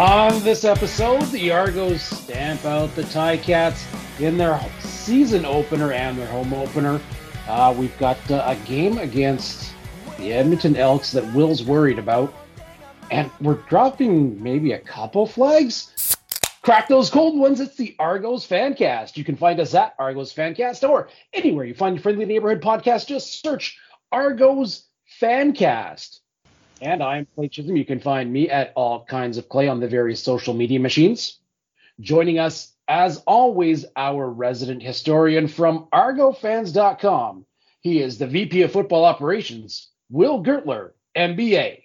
On this episode, the Argos stamp out the Ticats in their season opener and their home opener. Uh, we've got uh, a game against the Edmonton Elks that Will's worried about, and we're dropping maybe a couple flags. Crack those cold ones. It's the Argos Fancast. You can find us at Argos Fancast or anywhere you find your friendly neighborhood podcast. Just search Argos Fancast. And I'm Clay Chisholm. You can find me at all kinds of Clay on the various social media machines. Joining us, as always, our resident historian from ArgoFans.com. He is the VP of Football Operations, Will Gertler, MBA.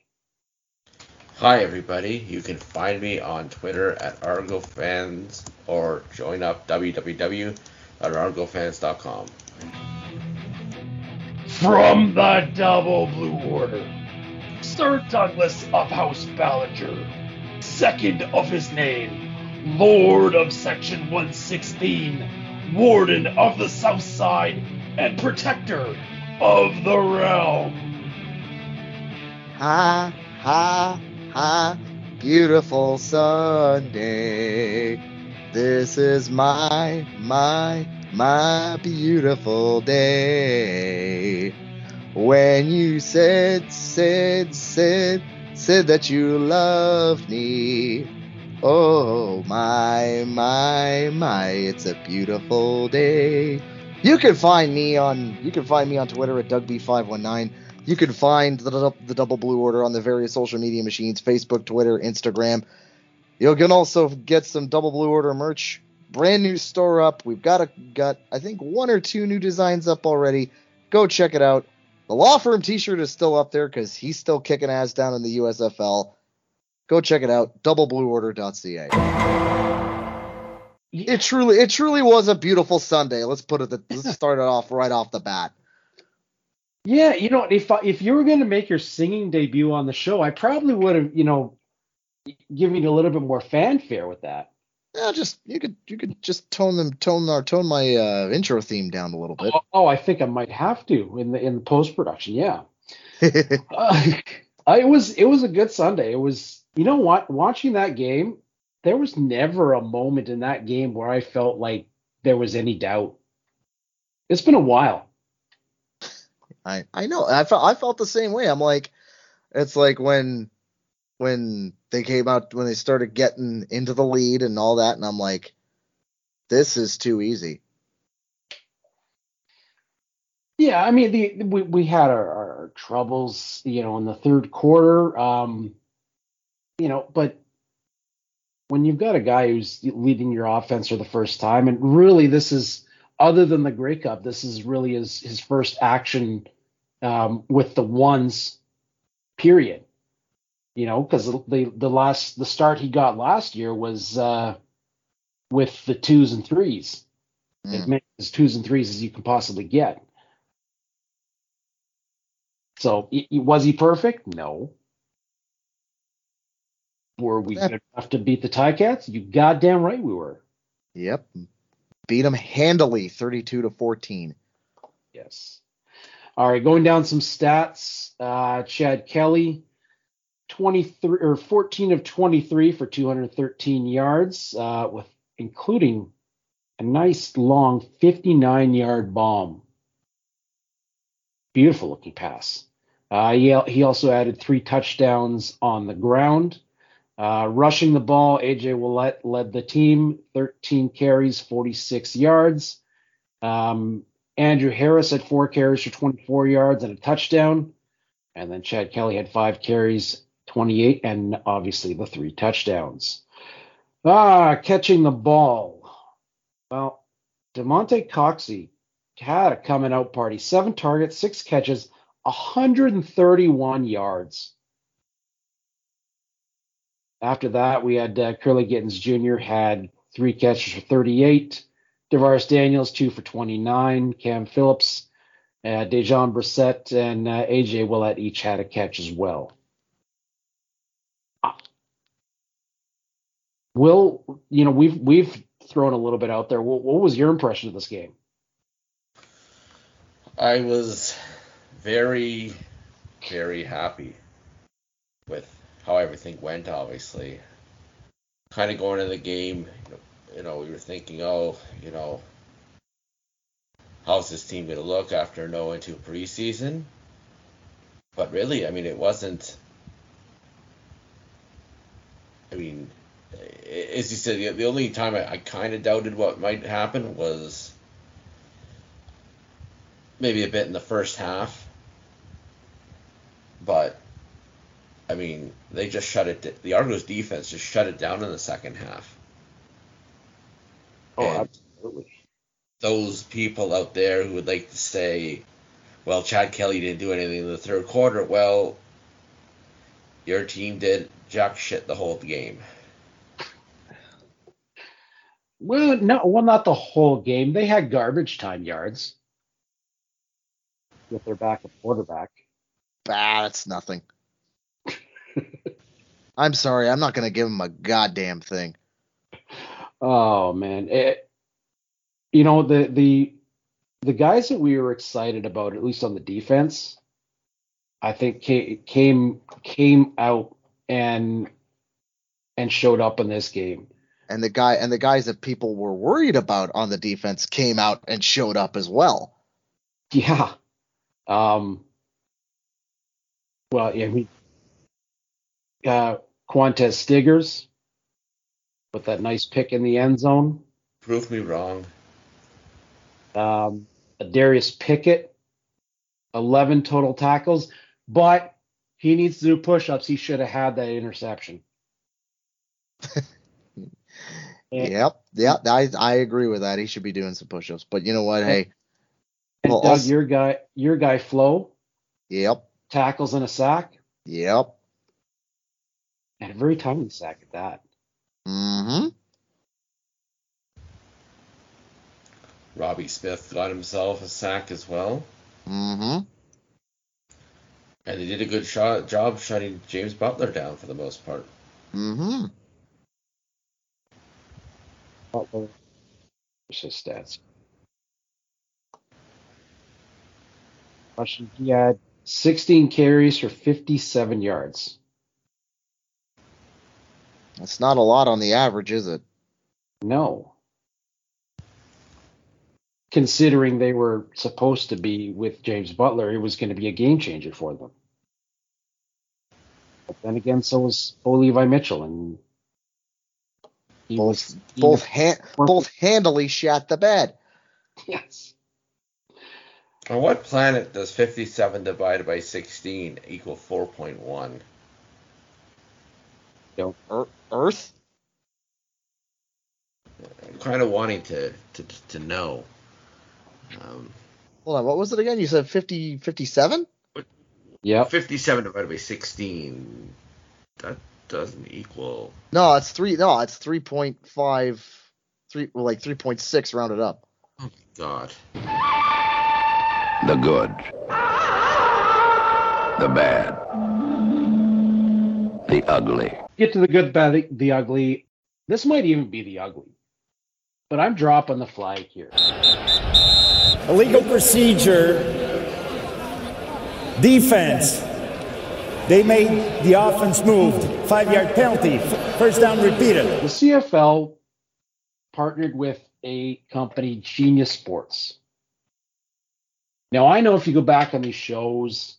Hi, everybody. You can find me on Twitter at ArgoFans or join up www.argofans.com. From the Double Blue Order. Sir Douglas of House Ballinger, second of his name, Lord of Section 116, Warden of the South Side, and Protector of the Realm. Ha, ha, ha, beautiful Sunday. This is my, my, my beautiful day. When you said, said, said, said that you loved me. Oh, my, my, my, it's a beautiful day. You can find me on you can find me on Twitter at DougB519. You can find the, the Double Blue Order on the various social media machines Facebook, Twitter, Instagram. You can also get some Double Blue Order merch. Brand new store up. We've got a got I think one or two new designs up already. Go check it out. The law firm T-shirt is still up there because he's still kicking ass down in the USFL. Go check it out. DoubleBlueOrder.ca. It truly, it truly was a beautiful Sunday. Let's put it. Let's start it off right off the bat. Yeah, you know, if if you were going to make your singing debut on the show, I probably would have, you know, given you a little bit more fanfare with that. Yeah, just you could you could just tone them tone our tone my uh, intro theme down a little bit. Oh, oh, I think I might have to in the in the post production. Yeah, uh, it was it was a good Sunday. It was you know what watching that game. There was never a moment in that game where I felt like there was any doubt. It's been a while. I I know. I felt I felt the same way. I'm like, it's like when when they came out when they started getting into the lead and all that, and I'm like, this is too easy. Yeah, I mean, the we we had our, our troubles, you know, in the third quarter, um, you know, but when you've got a guy who's leading your offense for the first time, and really this is other than the Grey Cup, this is really his his first action um, with the ones, period you know, because the the last the start he got last year was uh, with the twos and threes, mm. as many as twos and threes as you can possibly get. So was he perfect? No. Were we good enough to beat the Ticats? You goddamn right we were. Yep, beat them handily, thirty-two to fourteen. Yes. All right, going down some stats. Uh, Chad Kelly 23 or 14 of 23 for 213 yards, uh, with including a nice long 59 yard bomb. Beautiful looking pass. Uh, he, he also added three touchdowns on the ground. Uh, rushing the ball, AJ Ouellette led the team, 13 carries, 46 yards. Um, Andrew Harris had four carries for 24 yards and a touchdown. And then Chad Kelly had five carries, 28, and obviously the three touchdowns. Ah, catching the ball. Well, Damonte Coxie had a coming out party. Seven targets, six catches, 131 yards. After that, we had uh, Kurleigh Gittens Jr. had three catches for 38. DaVaris Daniels, two for 29. Cam Phillips, uh, Dejon Brissett, and uh, AJ Ouellette each had a catch as well. Will, you know, we've we've thrown a little bit out there. What, what was your impression of this game? I was very, very happy with how everything went. Obviously, kind of going into the game, you know, we were thinking, oh, you know, how's this team going to look after no into preseason? But really, I mean, it wasn't. I mean, as you said, the, the only time I, I kind of doubted what might happen was maybe a bit in the first half. But, I mean, they just shut it. The Argos defense just shut it down in the second half. Oh, And absolutely. those people out there who would like to say, well, Chad Kelly didn't do anything in the third quarter. Well, your team did jack shit the whole game. Well, no, well, not the whole game. They had garbage time yards with their backup quarterback. Bah, that's nothing. I'm sorry, I'm not gonna give him a goddamn thing. Oh man, it, you know the the the guys that we were excited about, at least on the defense, I think came came out and and showed up in this game. And the guy and the guys that people were worried about on the defense came out and showed up as well. Yeah. Um. Well, yeah, we uh, Qwan'tez Stiggers with that nice pick in the end zone. Prove me wrong. Um, Darius Pickett, 11 total tackles, but he needs to do push-ups. He should have had that interception. And- Yep, yep, I I agree with that. He should be doing some push-ups. But you know what? Hey, And Well, Doug, also- your guy, your guy Flo, yep, tackles in a sack, yep. and a very timely sack at that. Mm-hmm. Robbie Smith got himself a sack as well. Mm-hmm. And they did a good shot, job shutting James Butler down for the most part. Mm-hmm. Butler. His stats? He had 16 carries for 57 yards. That's not a lot on the average, is it? No. Considering they were supposed to be with James Butler, it was going to be a game changer for them. But then again, so was Levi Mitchell, and he Both was he both was- ha- both handily shat the bed. yes. On what planet does 57 divided by 16 equal 4.1? Ear- Earth? I'm kind of wanting to, to, to know. Um, Hold on, what was it again? You said 50, 57? Yep. 57 divided by 16, that doesn't equal. No, it's three. No, it's 3.5, three, well, like 3.6 rounded up. Oh god. The good. The bad. The ugly. Get to the good, bad, the- the ugly. This might even be the ugly. But I'm dropping the flag here. illegal procedure, defense. They made the offense moved. Five yard penalty. First down repeated. The CFL partnered with a company, Genius Sports. Now, I know if you go back on these shows,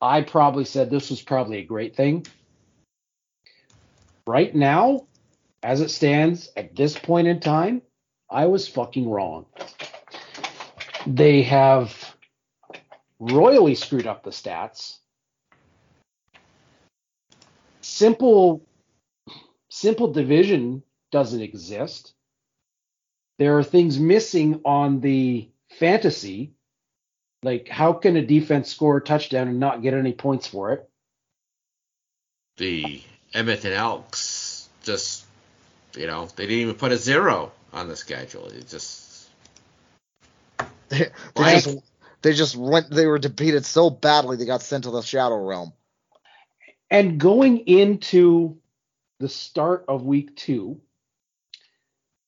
I probably said this was probably a great thing. Right now, as it stands at this point in time, I was fucking wrong. They have royally screwed up the stats. Simple simple division doesn't exist. There are things missing on the fantasy. Like, how can a defense score a touchdown and not get any points for it? The Edmonton Elks just, you know, they didn't even put a zero on the schedule. It just. They, they just they just went. They were defeated so badly they got sent to the shadow realm. And going into the start of week two,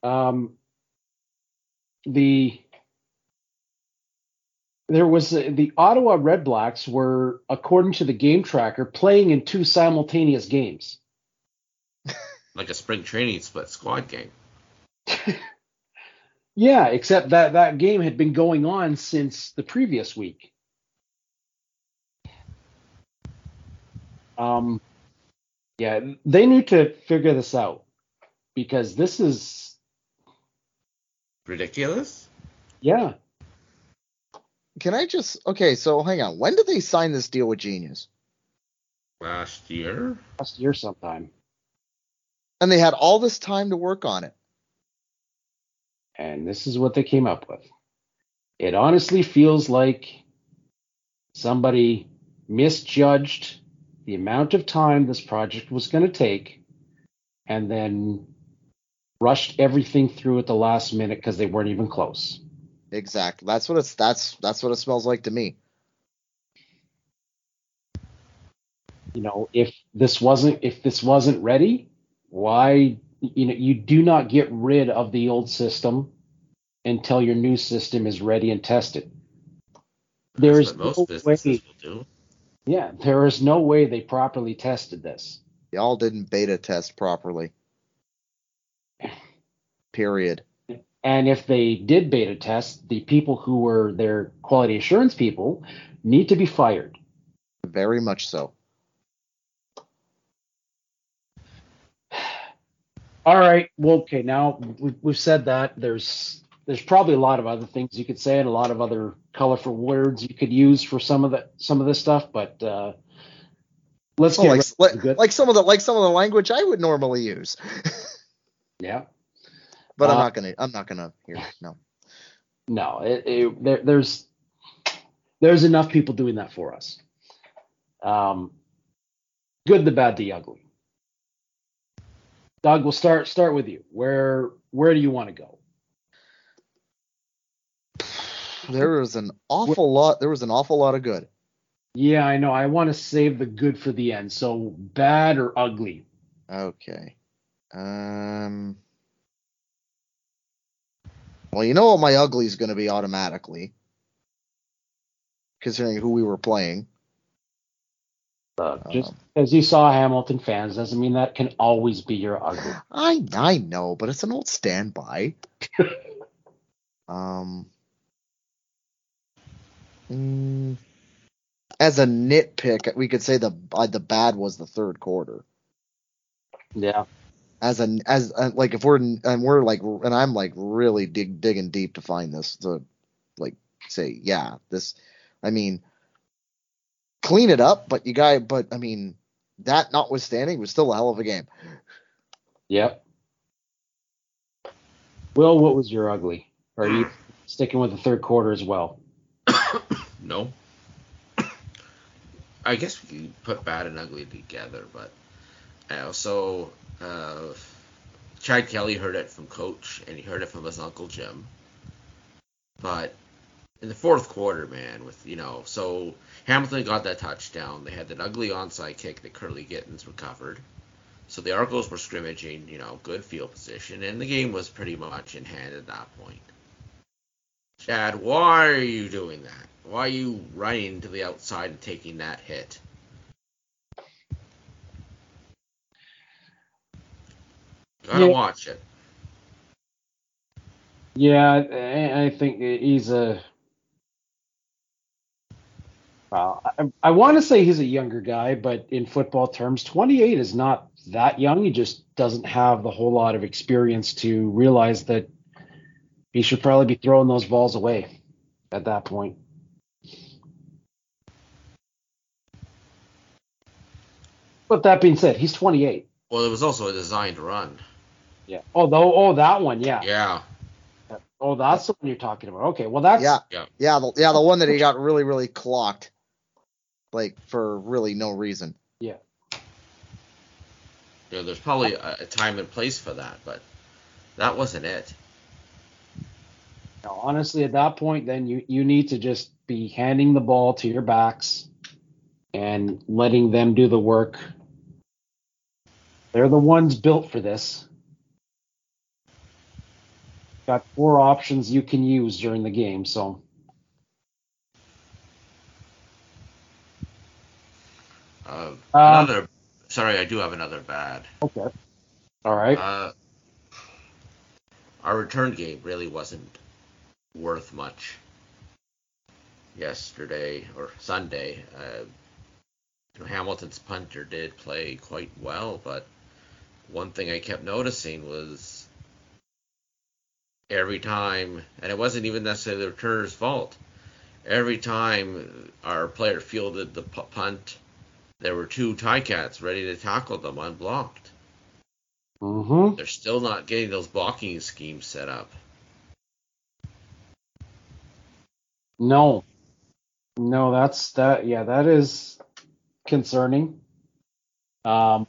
um, the there was a, the Ottawa Red Blacks were, according to the game tracker, playing in two simultaneous games. like a spring training split squad game. Yeah, except that that game had been going on since the previous week. Um, yeah, they need to figure this out because this is, Ridiculous. yeah, Can I just okay? So hang on. When did they sign this deal with Genius? Last year. last year sometime. And they had all this time to work on it. And this is what they came up with. It honestly feels like somebody misjudged the amount of time this project was going to take and then rushed everything through at the last minute because they weren't even close. Exactly. That's what it's. That's that's what it smells like to me. You know, if this wasn't if this wasn't ready, why you know you do not get rid of the old system until your new system is ready and tested. There That's is no way, will do. Yeah, there is no way they properly tested this. Y'all didn't beta test properly. Period. And if they did beta test, the people who were their quality assurance people need to be fired. Very much so. All right. Well, okay. Now we've, we've said that. There's there's probably a lot of other things you could say and a lot of other colorful words you could use for some of the some of this stuff, but uh, let's Oh, get like, right like, some of the like some of the language I would normally use, yeah. but I'm Uh, not gonna. I'm not gonna hear. No. No, it, it, there, there's there's enough people doing that for us. Um, good, the bad, the ugly. Doug, we'll start start with you. Where where do you want to go? There was an awful lot. There was an awful lot of good. Yeah, I know. I want to save the good for the end. So bad or ugly? Okay. Um. Well, you know what my ugly is going to be automatically, considering who we were playing. Uh, just Um, as you saw Hamilton fans doesn't mean that can always be your ugly. I I know, but it's an old standby. um. Mm, as a nitpick, we could say the uh, the bad was the third quarter. Yeah. As an as uh, like if we're and we're like and I'm like really dig digging deep to find this to like say yeah this I mean clean it up but you guy but I mean that notwithstanding was still a hell of a game. Yep. Will, what was your ugly? Are you sticking with the third quarter as well? No. I guess we put bad and ugly together, but I also uh, Chad Kelly heard it from coach and he heard it from his uncle Jim. But in the fourth quarter, man, with you know, so Hamilton got that touchdown. They had that ugly onside kick that Kurleigh Gittens recovered. So the Argos were scrimmaging, you know, good field position, and the game was pretty much in hand at that point. Chad, why are you doing that? Why are you running to the outside and taking that hit? Gotta Yeah. watch it. Yeah, I, I think he's a. Well, I, I want to say he's a younger guy, but in football terms, 28 is not that young. He just doesn't have the whole lot of experience to realize that he should probably be throwing those balls away at that point. But that being said, he's 28. Well, it was also a designed run. Yeah. Oh, though. Oh, that one. Yeah. Yeah. Oh, that's the one you're talking about. Okay. Well, that's Yeah. Yeah. Yeah, the, yeah, the one that he got really, really clocked, like for really no reason. yeah. You know, there's probably a, a time and place for that, but that wasn't it. Honestly, at that point, then you you need to just be handing the ball to your backs and letting them do the work. They're the ones built for this. Got four options you can use during the game, so Uh, Um, another. Sorry, I do have another bad. okay. All right. Uh, our return game really wasn't worth much yesterday or Sunday. Uh, you know, Hamilton's punter did play quite well, but one thing I kept noticing was every time, and it wasn't even necessarily the returner's fault. Every time our player fielded the punt, there were two Ticats ready to tackle them unblocked. Mm-hmm. They're still not getting those blocking schemes set up. No. No, that's that. Yeah, that is concerning. Um,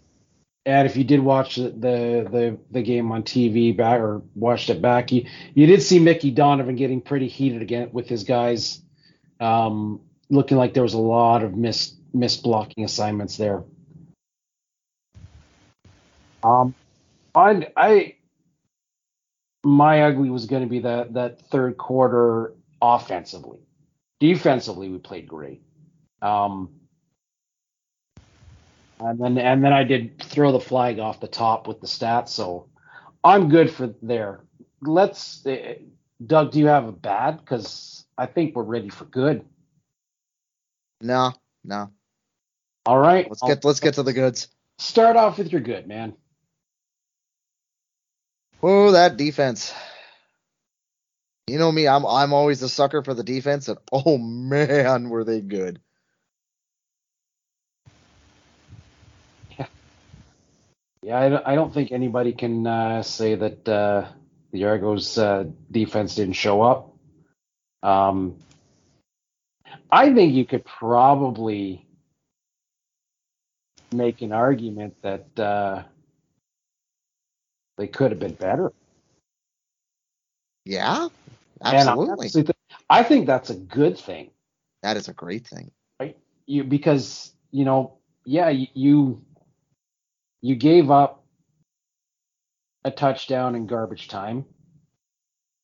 and if you did watch the the the, game on TV back or watched it back, you you did see Mickey Donovan getting pretty heated again with his guys, um, looking like there was a lot of missed missed blocking assignments there. Um, I I my ugly was going to be that that third quarter offensively. Defensively, we played great. Um, and then and then I did throw the flag off the top with the stats, so I'm good for there. Let's, uh, Doug, do you have a bad? Because I think we're ready for good. No, no. All right, Let's get let's get to the goods. start off with your good, man. Oh, that defense. You know me, I'm I'm always a sucker for the defense, and oh man, were they good. Yeah, I don't, I don't think anybody can uh, say that uh, the Argos uh, defense didn't show up. Um, I think you could probably make an argument that uh, they could have been better. Yeah, And I absolutely. honestly I think that's a good thing. That is a great thing. Right? You because you know, yeah, you you, you gave up a touchdown in garbage time.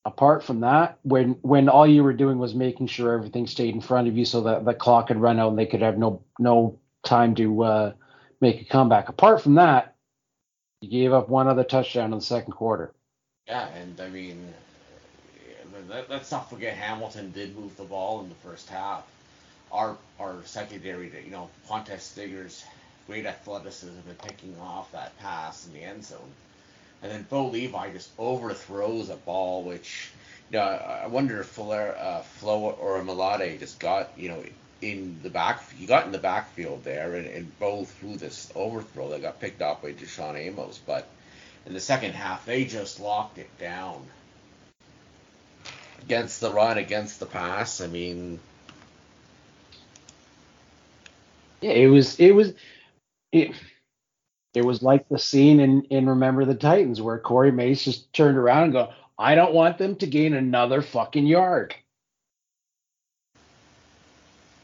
Apart from that, when when all you were doing was making sure everything stayed in front of you, so that the clock could run out and they could have no no time to uh, make a comeback. Apart from that, you gave up one other touchdown in the second quarter. Yeah, and I mean, let, let's not forget Hamilton did move the ball in the first half. Our our secondary, you know, Qwan'tez Stiggers, great athleticism and picking off that pass in the end zone. And then Bo Levi just overthrows a ball, which, you know, I wonder if Flair, uh, Flo Orimolade just got, you know, in the back, he got in the backfield there, and, and Bo threw this overthrow that got picked off by DaShaun Amos. But in the second half, they just locked it down against the run, against the pass. I mean, Yeah, it was it was it it was like the scene in in Remember the Titans where Corey Mace just turned around and go, I don't want them to gain another fucking yard.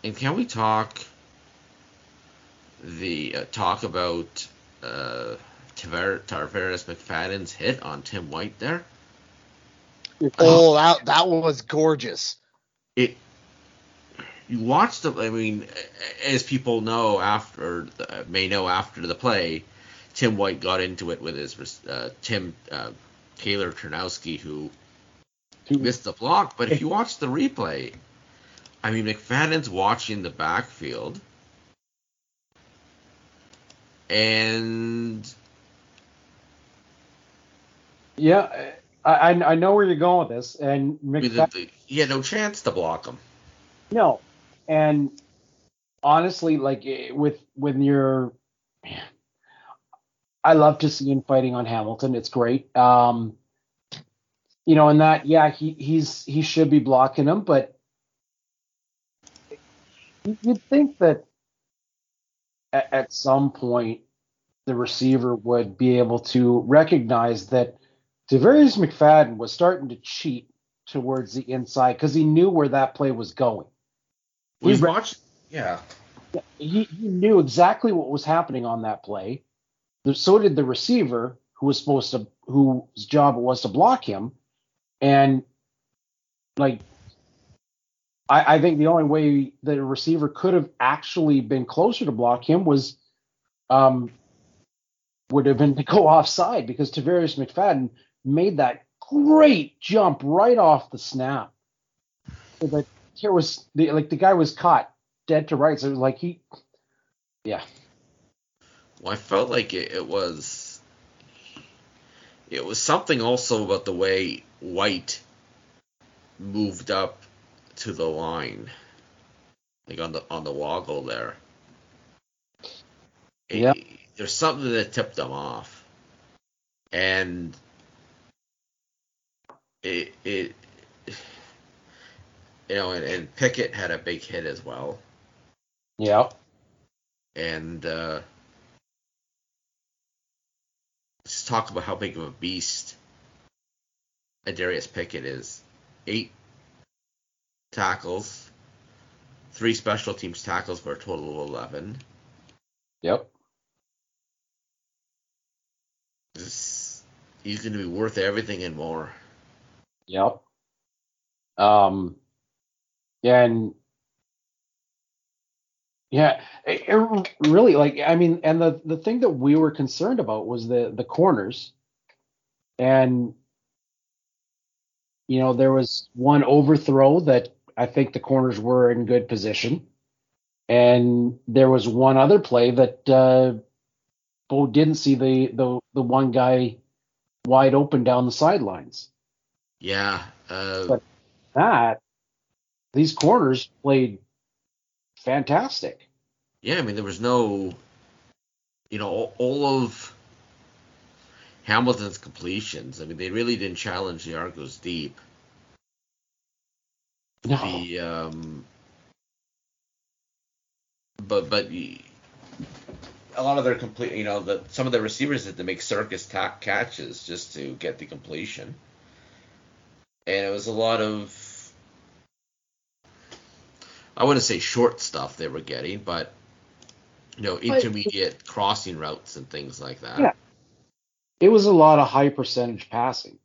and can we talk the uh, talk about uh, Taver- Tarvarus McFadden's hit on Tim White there? Oh, that that was gorgeous. it you watch the I mean as people know after the, may know after the play Tim White got into it with his uh, Tim uh, Tyler Ternowski who missed the block but if you watch the replay I mean McFadden's watching the backfield and Yeah, I I know where you're going with this, and McFadden, he had no chance to block him no, and honestly, like eh, with when you're, I love to see him fighting on Hamilton. It's great. Um, you know, and that yeah, he he's he should be blocking him, but you'd think that at, at some point the receiver would be able to recognize that Devarius McFadden was starting to cheat towards the inside because he knew where that play was going. we He re- watched yeah he, he knew exactly what was happening on that play. So did the receiver, who was supposed to, whose job it was to block him. And like, I, I think the only way that a receiver could have actually been closer to block him was, um, would have been to go offside because Tarvarus McFadden made that great jump right off the snap. But here was the like the guy was caught dead to rights. It was like he, yeah. Well, I felt like it, it was it was something also about the way White moved up to the line, like on the on the woggle there. Yeah. There's something that tipped them off, and it it you know, and, and Pickett had a big hit as well, Yeah. and uh, just talk about how big of a beast Adarius Pickett is. Eight tackles, three special teams tackles for a total of eleven. Yep. This, he's going to be worth everything and more. Yep. Um, and yeah, it, it really like I mean, and the the thing that we were concerned about was the the corners, and you know there was one overthrow that I think the corners were in good position, and there was one other play that uh, Bo didn't see the the the one guy wide open down the sidelines Yeah. Uh, But- that these corners played fantastic. Yeah, I mean, there was no, you know, all, all of Hamilton's completions. I mean, they really didn't challenge the Argos deep. No. The um, but but a lot of their complete, you know, the some of the receivers had to make circus ta- catches just to get the completion, and it was a lot of. I wouldn't say short stuff they were getting, but you know, intermediate crossing routes and things like that. Yeah. It was a lot of high percentage passing.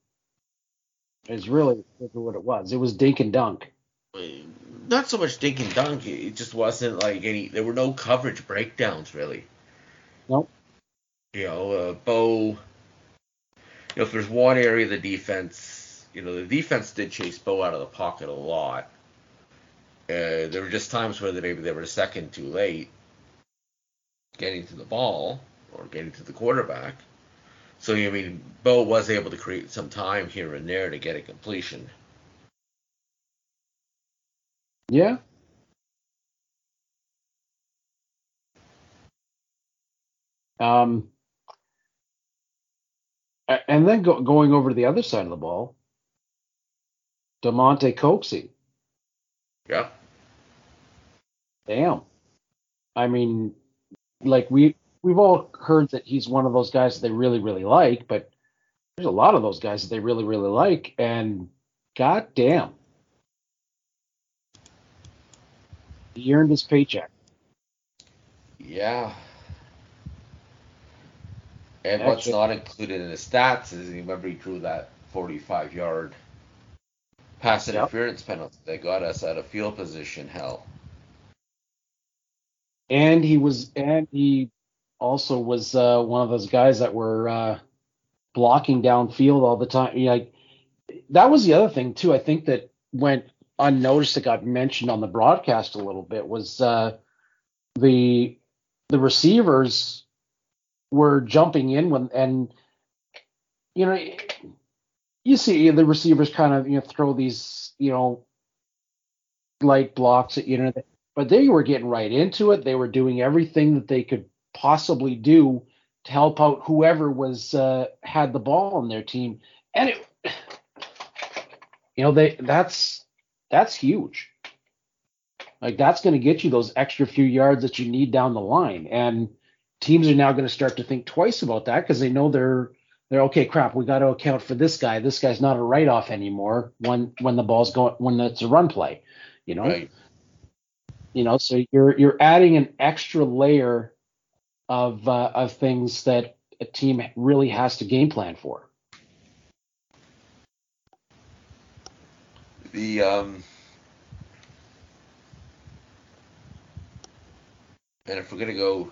It's really what it was. It was dink and dunk. not so much dink and dunk. It just wasn't like any. There were no coverage breakdowns really. Nope. You know, uh, Bo. You know, if there's one area of the defense, you know, the defense did chase Bo out of the pocket a lot. Uh, there were just times where they, maybe they were a second too late getting to the ball or getting to the quarterback. So I mean, Bo was able to create some time here and there to get a completion. Yeah. Um, and then go, going over to the other side of the ball, Damonte Coxie. Yeah. Damn. I mean, like we we've all heard that he's one of those guys that they really really like, but there's a lot of those guys that they really really like, and god damn, he earned his paycheck. Yeah. And what's not included in the stats is remember he drew that 45 yard pass Yep. interference penalty that got us out of field position hell. And he was, and he also was uh, one of those guys that were uh, blocking downfield all the time. You know, like that was the other thing too. I think that went unnoticed. That got mentioned on the broadcast a little bit was uh, the the receivers were jumping in when and you know you see the receivers kind of you know throw these you know light blocks at you know but they were getting right into it. They were doing everything that they could possibly do to help out whoever was uh, had the ball on their team, and it, you know, they that's that's huge. Like that's going to get you those extra few yards that you need down the line, and teams are now going to start to think twice about that because they know they're they're okay. Crap, we got to account for this guy. This guy's not a write off anymore when when the ball's going when it's a run play. You know, Right. you know so you're you're adding an extra layer of uh, of things that a team really has to game plan for The um and if we're gonna go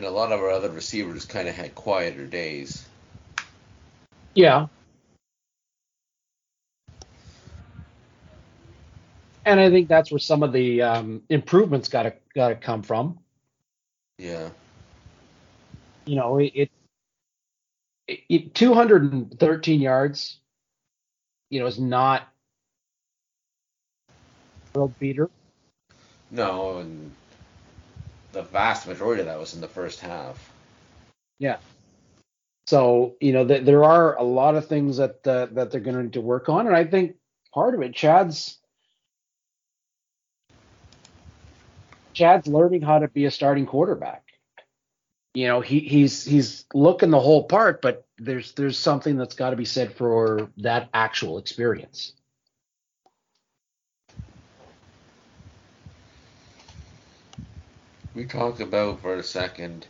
And a lot of our other receivers kind of had quieter days. Yeah. And I think that's where some of the um, improvements got to got to come from. Yeah. You know, it, it, it 213 yards. You know, is not world beater. No, and the vast majority of that was in the first half. Yeah. So you know, th- there are a lot of things that uh, that they're going to need to work on, and I think part of it, Chad's Chad's learning how to be a starting quarterback. You know, he he's he's looking the whole part, but there's there's something that's got to be said for that actual experience. We talked about for a second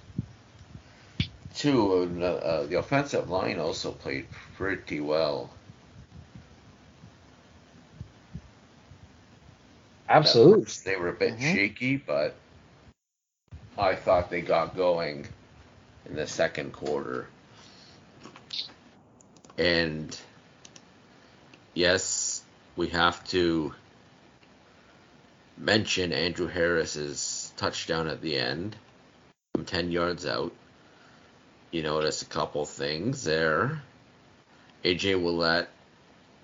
too. Uh, uh, the offensive line also played pretty well. Absolutely. They were a bit Mhm. shaky, but I thought they got going in the second quarter. And yes, we have to mention Andrew Harris's touchdown at the end from 10 yards out. You notice a couple things there. AJ Ouellette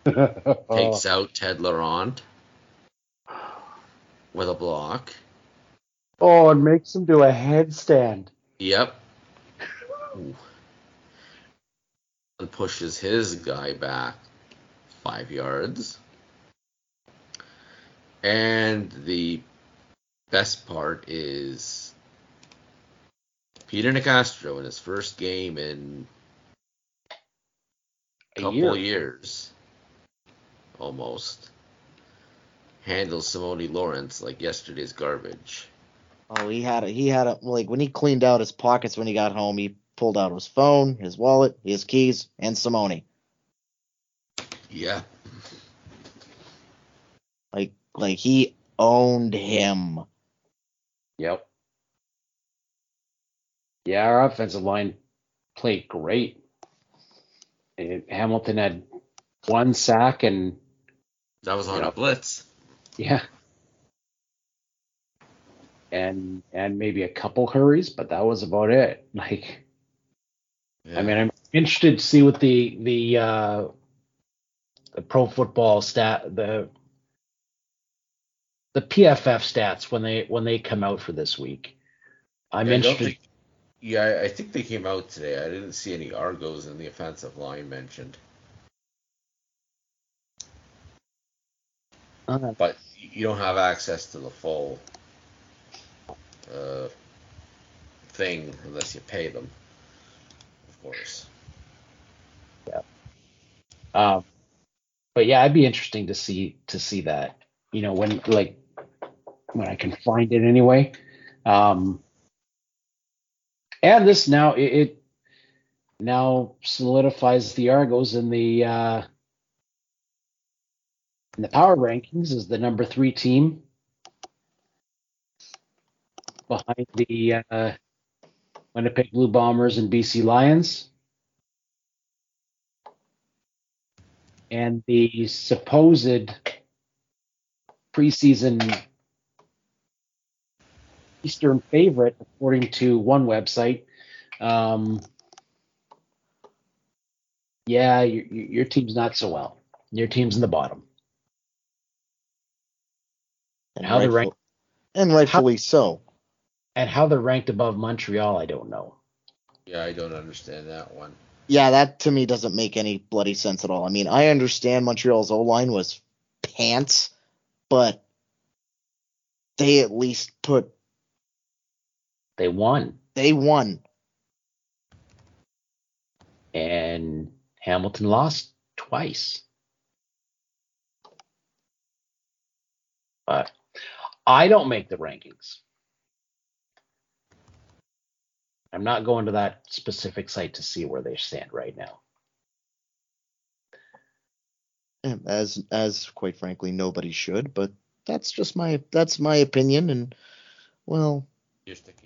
takes out Ted Laurent with a block. oh, it makes him do a headstand. Yep. Ooh. And pushes his guy back five yards. And the best part is Peter Nicastro in his first game in a couple year. years, almost, handles Simoni Lawrence like yesterday's garbage. Oh, he had a, he had a, like when he cleaned out his pockets when he got home, he pulled out his phone, his wallet, his keys, and Simoni. Yeah. Like like he owned him. Yep. Yeah, our offensive line played great. And Hamilton had one sack and That was on Yeah. a blitz. yeah. And and maybe a couple hurries, but that was about it. Like Yeah. I mean, I'm interested to see what the the uh, the pro football stat the the PFF stats when they when they come out for this week. I'm Yeah, I interested. think- yeah, I- I think they came out today. I didn't see any Argos in the offensive line mentioned, Uh, but you don't have access to the full uh, thing unless you pay them, of course. Yeah. Um, but yeah, it'd be interesting to see to see that. You know, when like when I can find it anyway. Um, and this now it, it now solidifies the Argos in the uh, in the power rankings as the number three team behind the uh, Winnipeg Blue Bombers and BC Lions. and the supposed preseason Eastern favorite, according to one website. Um, yeah, your, your team's not so well. Your team's in the bottom. And How they're ranked- And rightfully so. And how they're ranked above Montreal, I don't know. Yeah, I don't understand that one. Yeah, that to me doesn't make any bloody sense at all. I mean, I understand Montreal's O line was pants, but they at least put They won, they won. and Hamilton lost twice. But I don't make the rankings. I'm not going to that specific site to see where they stand right now. As as quite frankly nobody should, but that's just my that's my opinion and well, You're sticking to it.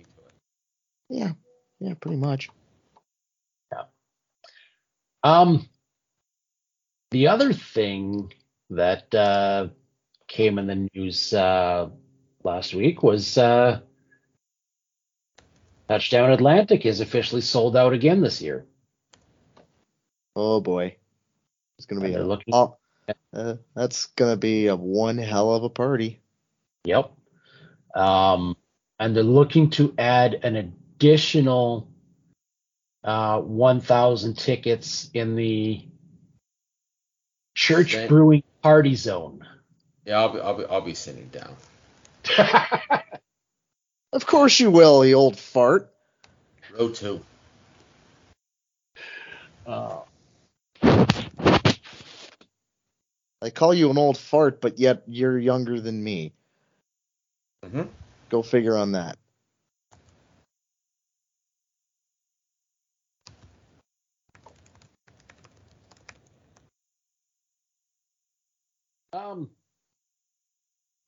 Yeah. yeah, pretty much. Yeah. Um, the other thing that uh, came in the news uh, last week was uh, Touchdown Atlantic is officially sold out again this year. Oh boy, it's gonna be they're a, looking- oh, uh, that's gonna be a one hell of a party. Yep. Um, and they're looking to add an additional uh, 1,000 tickets in the church Same. brewing party zone. Yeah, I'll be I'll be I'll be sitting down. Of course you will, you old fart. Row two. Uh, I call you an old fart, but yet you're younger than me. Mm-hmm. Go figure on that. Um,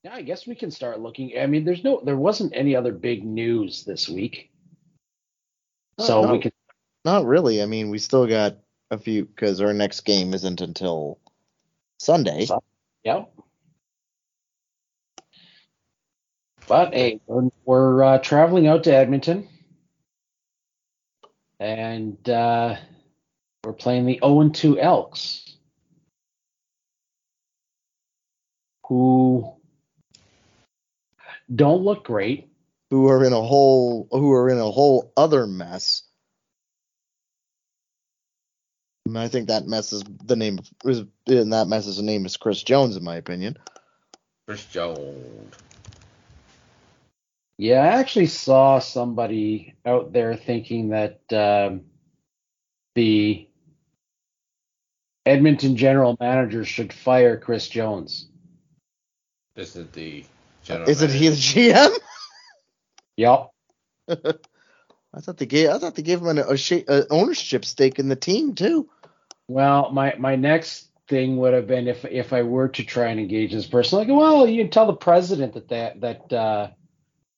yeah, I guess we can start looking. I mean, there's no, there wasn't any other big news this week, Oh, so no. we can. Not really. I mean, we still got a few because our next game isn't until Sunday. Sun- Yep. But hey, we're, we're uh, traveling out to Edmonton, and uh, we're playing the 0 2 Elks, who don't look great. Who are in a whole who are in a whole other mess. And I think that mess is the name of is in that mess is the name is Chris Jones, in my opinion. Chris Jones. Yeah, I actually saw somebody out there thinking that um, the Edmonton general manager should fire Chris Jones. Isn't the general Isn't he the. GM? Yep. I thought they gave I thought they gave him an a, a ownership stake in the team too. Well, my my next thing would have been if if I were to try and engage this person, like, well, you can tell the president that that that uh,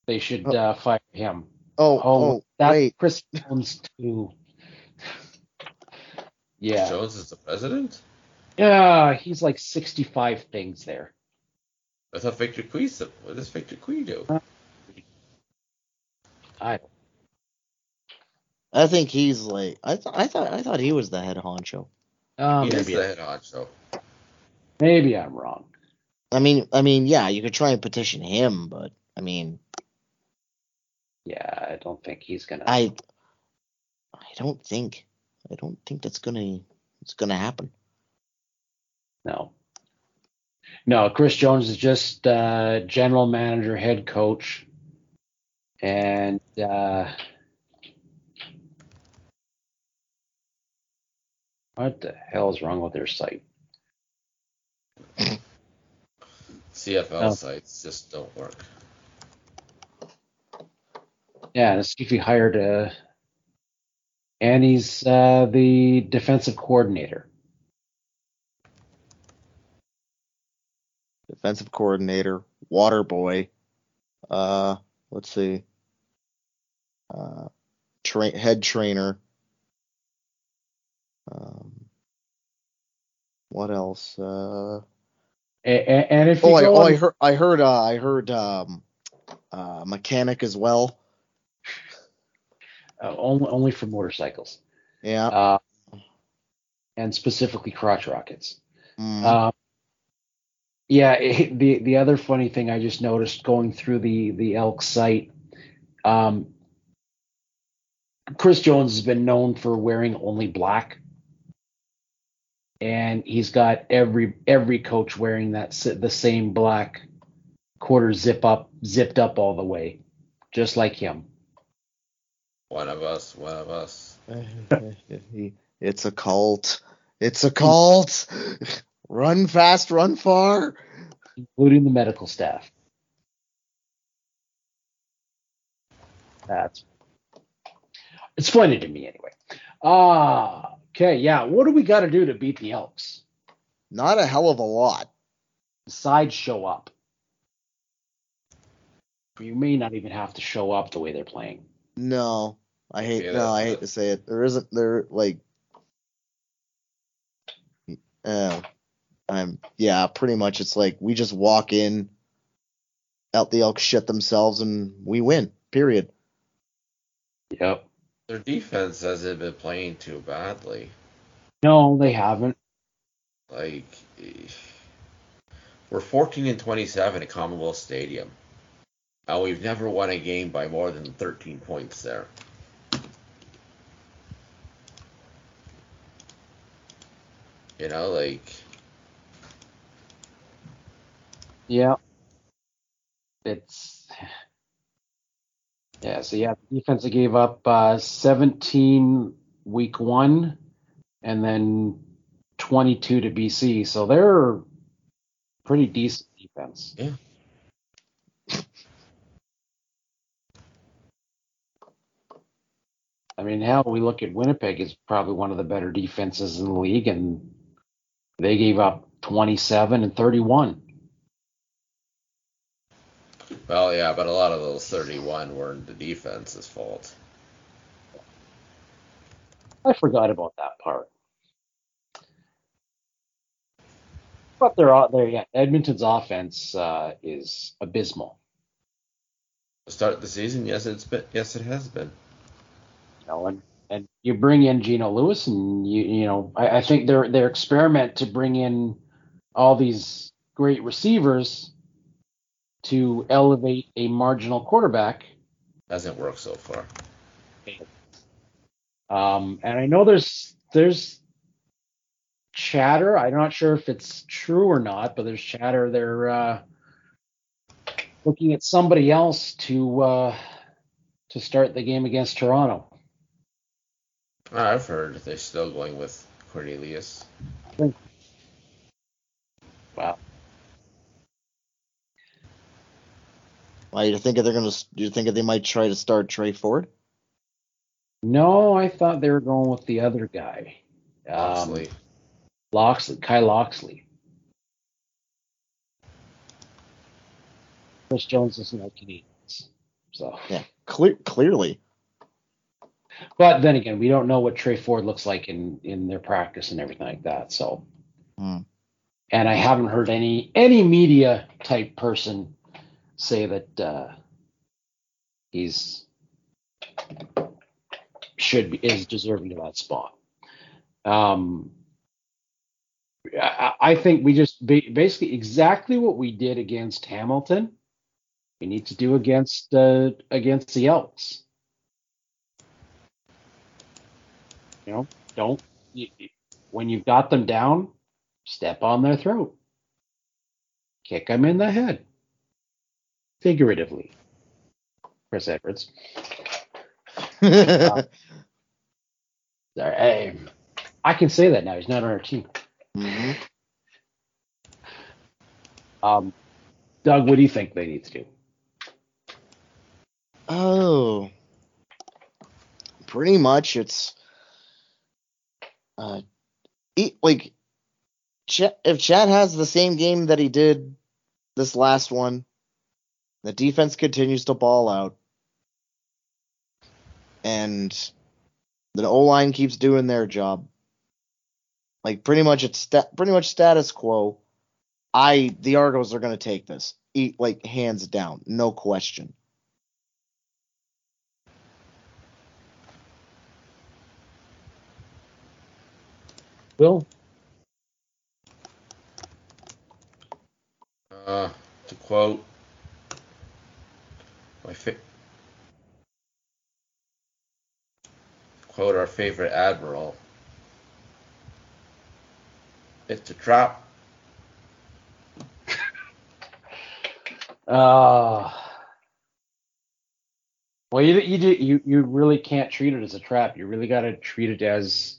they should uh, fire him. Oh, Oh, oh, that's wait. Chris Jones too. Chris Yeah, Jones is the president? yeah, he's like sixty-five things there. I thought Victor Cui. What does Victor Cui do? I I think he's like I th- I thought I thought he was the head honcho. uh, he is maybe the head honcho. maybe I'm wrong. I mean, I mean, yeah, you could try and petition him, but I mean, Yeah, I don't think he's gonna. I I don't think I don't think that's gonna it's gonna happen. No. No, Chris Jones is just uh, general manager, head coach, and uh, what the hell is wrong with their site? CFL Oh. sites just don't work. Yeah, to see if he hired a, and he's uh, the defensive coordinator. Defensive coordinator, water boy. Uh, let's see. Uh, tra- head trainer. Um, what else? Uh, And, and if you oh, I, oh, I heard, I heard, uh, I heard, um, uh, mechanic as well. uh, only only for motorcycles, Yeah. uh, and specifically crotch rockets. Mm. Um, yeah, it, the the other funny thing I just noticed going through the the elk site, um, Chris Jones has been known for wearing only black, and he's got every every coach wearing that the same black quarter zip up zipped up all the way, just like him. One of us, one of us. it's a cult. It's a cult. Run fast, run far. including the medical staff. That's it's funny to me anyway. Ah, okay, yeah. What do we got to do to beat the Elks? Not a hell of a lot. Besides show up. You may not even have to show up the way they're playing. No. I hate Yeah, no, I that's- hate to say it. There isn't there like uh, I'm yeah, pretty much it's like we just walk in out the elk shit themselves and we win. Period. Yep. Their defense hasn't been playing too badly. No, they haven't. Like, we're 14 and 27 at Commonwealth Stadium. And we've never won a game by more than 13 points there. You know, like, Yeah. It's yeah, so yeah, the defense gave up uh, 17 week one and then 22 to BC. So they're pretty decent defense. Yeah. I mean, hell, we look at Winnipeg is probably one of the better defenses in the league, and they gave up 27 and 31. Well, yeah, but a lot of those 31 were the defense's fault. I forgot about that part. But they're all there. Yeah, Edmonton's offense uh, is abysmal. To start the season, yes, it's been, yes, it has been. You know, and and you bring in Geno Lewis, and you you know, I, I think their their experiment to bring in all these great receivers to elevate a marginal quarterback. Hasn't worked so far. Um, and I know there's there's chatter. I'm not sure if it's true or not, but there's chatter. They're uh, looking at somebody else to uh, to start the game against Toronto. I've heard they're still going with Cornelius. Wow. Why you think they're gonna? Do you think they might try to start Trey Ford? No, I thought they were going with the other guy, um, Moxley. Locksley, Kai Locksley. Chris Jones doesn't like Canadians, so. Yeah, clear, clearly. But then again, we don't know what Trey Ford looks like in in their practice and everything like that. So, Hmm. and I haven't heard any any media type person say that uh, he's should be is deserving of that spot. Um, I, I think we just ba- basically exactly what we did against Hamilton. We need to do against uh, against the Elks. You know, don't you- when you've got them down, step on their throat, kick them in the head, figuratively. Chris Edwards. Sorry, hey, I can say that now. He's not on our team. Mhm. Um, Doug, what do you think they need to do? Oh, pretty much it's uh, e- like Ch- if Chad has the same game that he did this last one, the defense continues to ball out, and the O line keeps doing their job. Like pretty much it's sta- pretty much status quo. I the Argos are gonna take this, eat like hands down, no question. Will? Uh, to quote quote our favorite admiral, it's a trap. Uh, well, you you you you really can't treat it as a trap. You really got to treat it as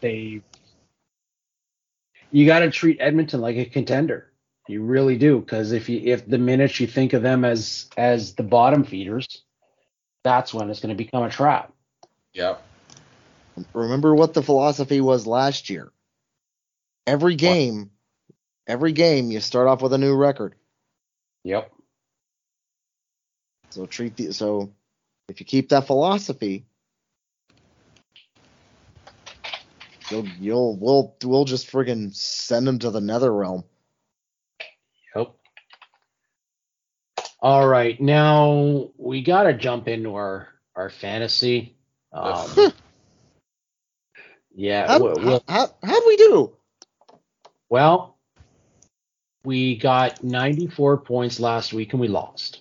they. You got to treat Edmonton like a contender. You really do, because if you if the minute you think of them as as the bottom feeders, that's when it's going to become a trap. Yep. Remember what the philosophy was last year. Every game, every game, you start off with a new record. Yep. So treat the so If you keep that philosophy, you'll you'll we'll we'll just friggin' send them to the nether realm. Yep. All right, now we got to jump into our our fantasy. Um, yeah. How, w- w- how, how, how'd we do? well, we got 94 points last week and we lost.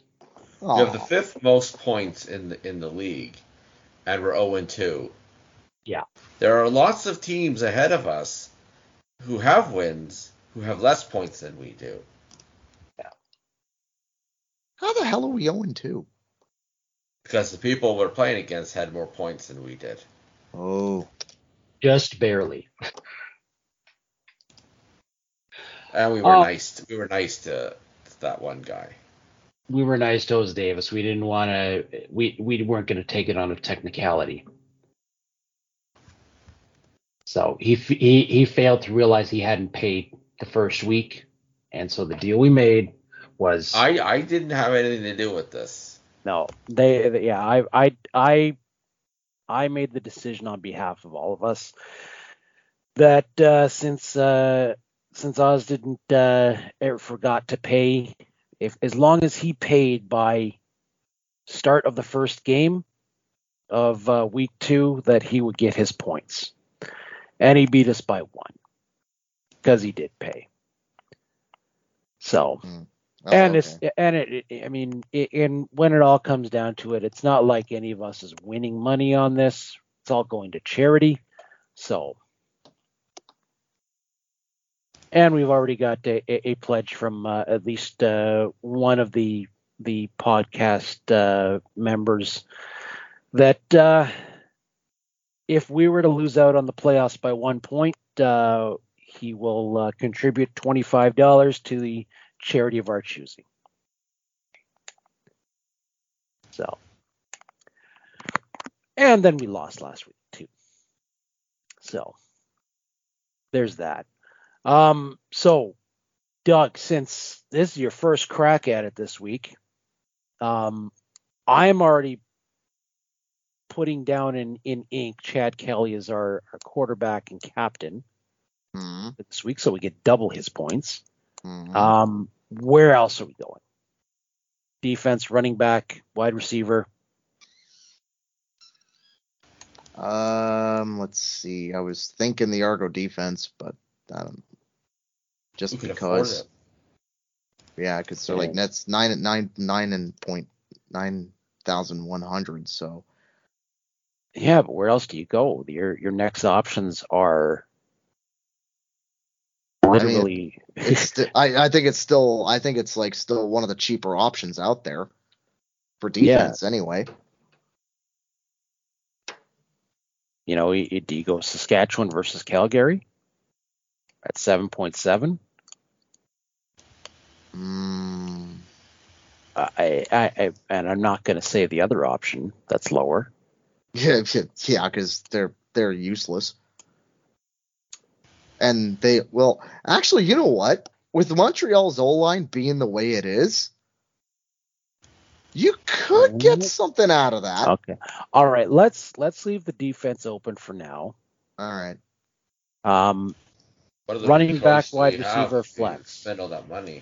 We have the fifth most points in the in the league, and we're 0 2. Yeah. There are lots of teams ahead of us who have wins who have less points than we do. How the hell are we 0 2? Because the people we're playing against had more points than we did. Oh. Just barely. And we were Oh. nice to, we were nice to that one guy. We were nice to Oz Davis. We didn't want to. We we weren't going to take it on a technicality. So he he he failed to realize he hadn't paid the first week, and so the deal we made was I I didn't have anything to do with this. No, they, they- yeah, I, I, I, I made the decision on behalf of all of us that uh, since uh, since Oz didn't uh, ever forgot to pay, if as long as he paid by start of the first game of uh, week two, that he would get his points, and he beat us by one because he did pay. So Oh, and okay. it's and it, I mean it, and when it all comes down to it, it's not like any of us is winning money on this. It's all going to charity. So and we've already got a, a, a pledge from uh, at least uh, one of the the podcast uh, members that uh, if we were to lose out on the playoffs by one point, uh, he will uh, contribute twenty five dollars to the charity of our choosing. So, and then we lost last week too. So, there's that. Um, so, Doug, since this is your first crack at it this week, um, I'm already putting down in, in ink Chad Kelly is our, our quarterback and captain Mhm, this week, so we get double his points. Mhm. Um, where else are we going? Defense, running back, wide receiver. Um, let's see. I was thinking the Argo defense, but I don't. Just Who could afford because, yeah, because they're like that's nine at nine nine and point nine thousand one hundred. So Yeah, but where else do you go? Your your next options are mean, literally. it's sti- I I think it's still I think it's like still one of the cheaper options out there for Yeah. defense anyway. you know, y- do you go Saskatchewan versus Calgary at seven point seven? Mm, I, I, I, and I'm not going to say the other option that's lower. yeah, yeah, because they're they're useless. And they well, actually, you know what? With Montreal's O line being the way it is, you could get something out of that. Okay, all right. Let's let's leave the defense open for now. All right. Um, What other running back, wide receiver, flex. Spend all that money.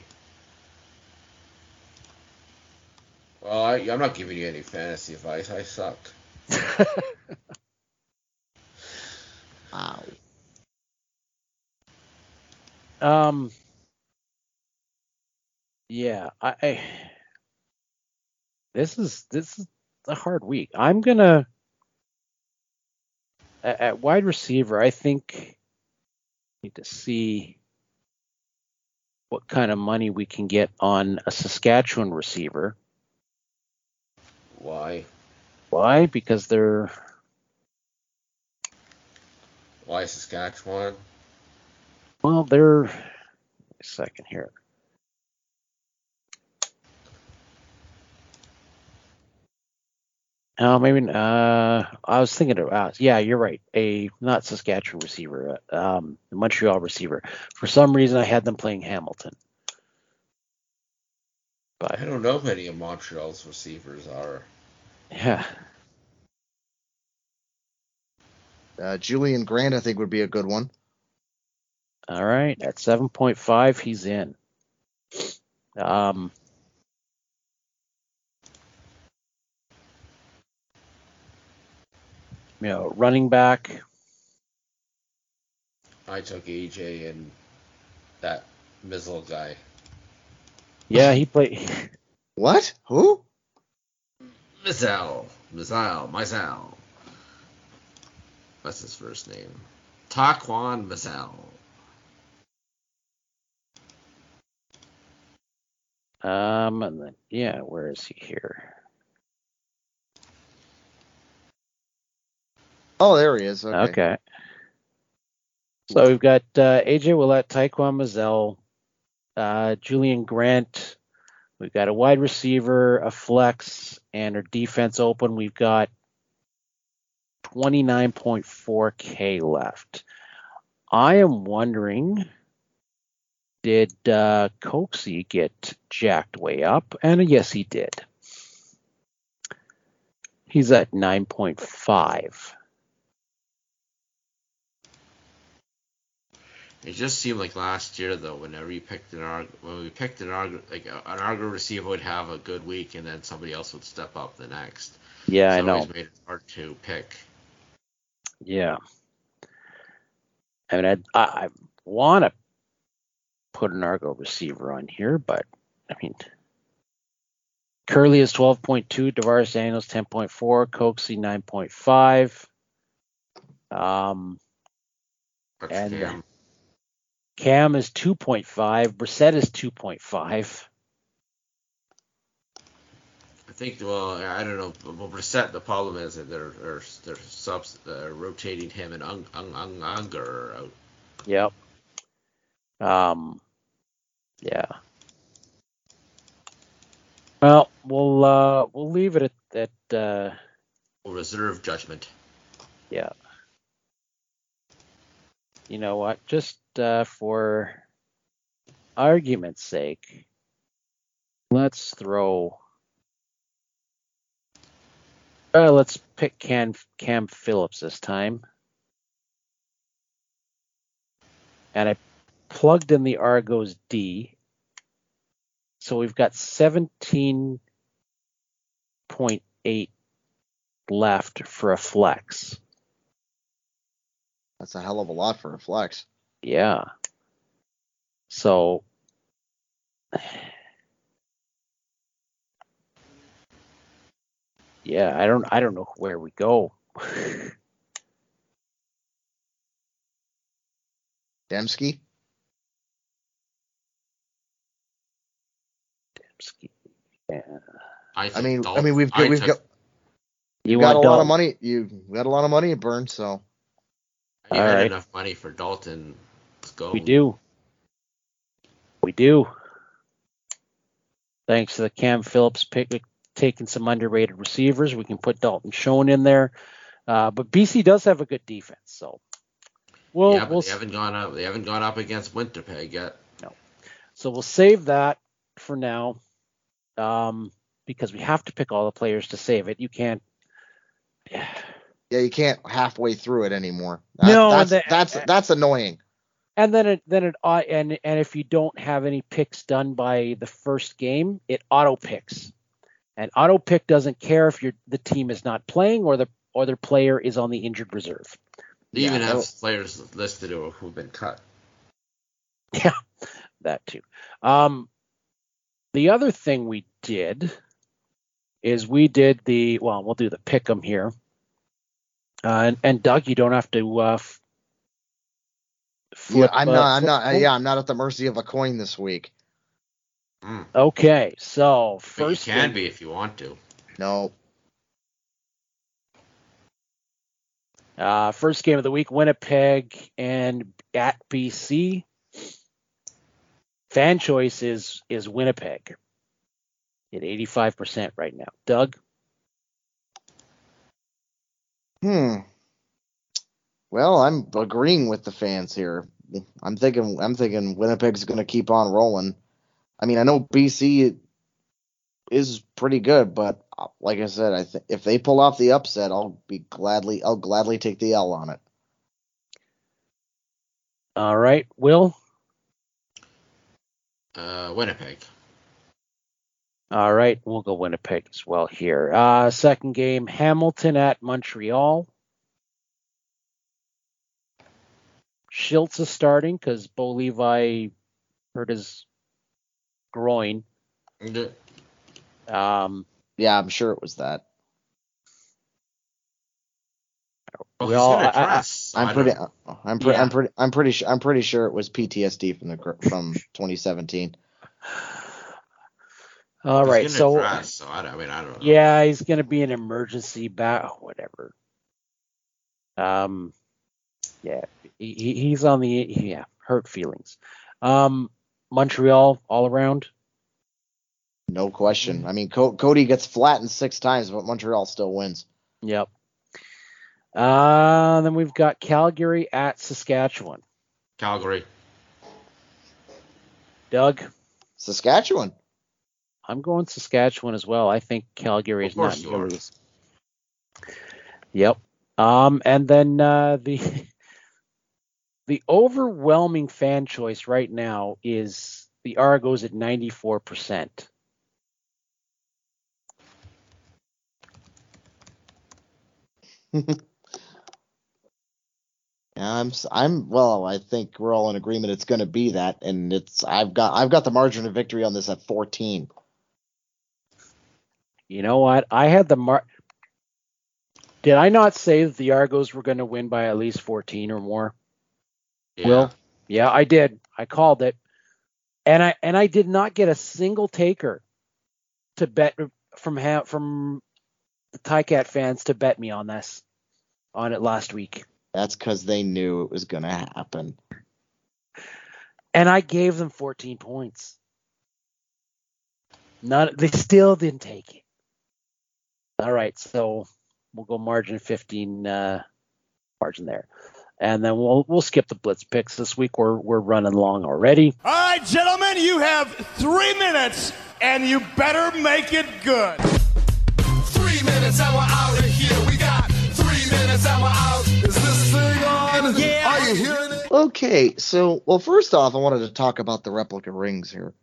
Well, I, I'm not giving you any fantasy advice. I suck. Wow. Um. Yeah, I, I. This is this is a hard week. I'm gonna at, at wide receiver. I think need to see what kind of money we can get on a Saskatchewan receiver. Why? Why? Because they're Why Saskatchewan? Well, they're a second here. Oh, maybe. Uh, I was thinking of. Uh, yeah, you're right. A not Saskatchewan receiver, uh, um, Montreal receiver. For some reason, I had them playing Hamilton. But I don't know who any of Montreal's receivers are. Yeah. Uh, Julian Grant, I think, would be a good one. All right. At 7.5, he's in. Um, you know, running back. I took AJ and that Mizzell guy. Yeah, he played. What? Who? Mizzell. Mizzell. Mizzell. What's his first name? Taquan Mizzell. Um, and then yeah, where is he here? Oh, there he is. Okay. Okay. So we've got uh, AJ Ouellette, Taquan Mizzell, uh, Julian Grant. We've got a wide receiver, a flex, and our defense open. We've got 29.4K left. I am wondering, did uh, Coxie get jacked way up? And yes, he did. He's at 9.5. It just seemed like last year though, whenever we picked an arg, when we picked an arg, like an argo receiver would have a good week, and then somebody else would step up the next. Yeah, so I know. always made it hard to pick. Yeah. I mean, I I, I want to put an Argo receiver on here, but I mean, Kurleigh is 12.2, DaVaris Daniels 10.4, Coxie 9.5. Um, And, Cam, Cam is 2.5, Brissett is 2.5. I think. Well, I don't know. Well, Brissett, the problem is that they're they're, they're subs, uh, rotating him and Ung, Ung, Ung, Unger out. Yep. Um, yeah. Well, we'll uh, we'll leave it at at uh, Reserve judgment. Yeah. You know what? Just uh, for argument's sake, let's throw. Uh, let's pick Cam Cam Phillips this time. And I plugged in the Argos D. So we've got 17.8 left for a flex. That's a hell of a lot for a flex. Yeah. So Yeah, I don't I don't know where we go. Demski? Yeah. I, I took mean, I mean, we've I got, we've took- got, You got a want lot of money. You we got a lot of money to burn, so You All right. enough money for Dalton. Let's go. We do. We do. Thanks to the Cam Phillips pick taking some underrated receivers. We can put Dalton Schoen in there. Uh, but BC does have a good defense, so we'll yeah, but we'll they haven't gone up. They haven't gone up against Winterpeg yet. No. So we'll save that for now, um, because we have to pick all the players to save it. You can't. yeah, you can't halfway through it anymore. No, that's and the- that's that's annoying. And then it then it and and if you don't have any picks done by the first game, it auto picks, and auto pick doesn't care if your the team is not playing or the or their player is on the injured reserve. They Yeah, even have that'll- players listed who- who've been cut. Yeah, that too. Um, the other thing we did is we did the well, we'll do the pick 'em here. Uh, and, and Doug, you don't have to. Uh, f- Yeah, I'm uh, not. I'm not. coin. Yeah, I'm not at the mercy of a coin this week. Mm. Okay, so But first you can game- be if you want to. No. Uh, first game of the week, Winnipeg and at BC. Fan choice is is Winnipeg at 85% right now. Doug, Hmm. Well, I'm agreeing with the fans here. I'm thinking. I'm thinking Winnipeg's going to keep on rolling. I mean, I know BC is pretty good, but uh, like I said, I think if they pull off the upset, I'll be gladly I'll gladly take the L on it. All right, Will. Uh, Winnipeg. All right, we'll go Winnipeg as well here. Uh, second game, Hamilton at Montreal. Shiltz is starting because Bo Levi hurt his groin. Okay. Um, Yeah, I'm sure it was that. Well, We he's all- I- I- dress, so I I'm pretty don't- I'm pretty Yeah. I'm pretty I'm pretty sure I'm pretty sure it was PTSD from the from 2017. All he's right, so dress, so I, I mean, I don't know. yeah, he's gonna be an emergency back, whatever. Um, yeah, he, he- he's on the yeah hurt feelings. Um, Montreal all around. No question. I mean, Co- Cody gets flattened six times, but Montreal still wins. Yep. Uh, then we've got Calgary at Saskatchewan. Calgary. Doug, Saskatchewan. I'm going Saskatchewan as well. I think Calgary is not course you going are. to lose. Yep. Um, and then uh, the the overwhelming fan choice right now is the Argos at 94 percent. Yeah, I'm s- I'm well. I think we're all in agreement. It's going to be that, and it's I've got I've got the margin of victory on this at 14. You know what? I had the mar. Did I not say that the Argos were going to win by at least 14 or more? Yeah. Will? Yeah, I did. I called it. And I and I did not get a single taker to bet from ha- from the Ticat fans to bet me on this on it last week. That's because they knew it was going to happen. And I gave them 14 points. None they still didn't take it. All right, so we'll go margin 15 uh margin there. And then we'll we'll skip the blitz picks this week. We're we're running long already. All right, gentlemen, you have three minutes, and you better make it good. Three minutes and we're out of here. We got three minutes and we're out. Is this thing on? Yeah. Are you hearing it? Okay, so well, first off, I wanted to talk about the replica rings here.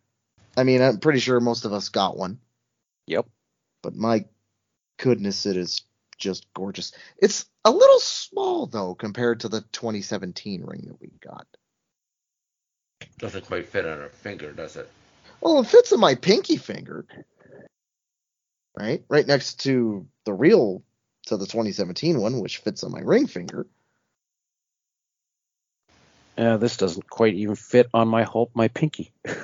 I mean, I'm pretty sure most of us got one, Yep. but my goodness, it is just gorgeous. It's a little small though compared to the 2017 ring that we got. Doesn't quite fit on her finger, does it? Well, it fits in my pinky finger, right? Right next to the real to the 2017 one, which fits on my ring finger. Uh, this doesn't quite even fit on my whole my pinky.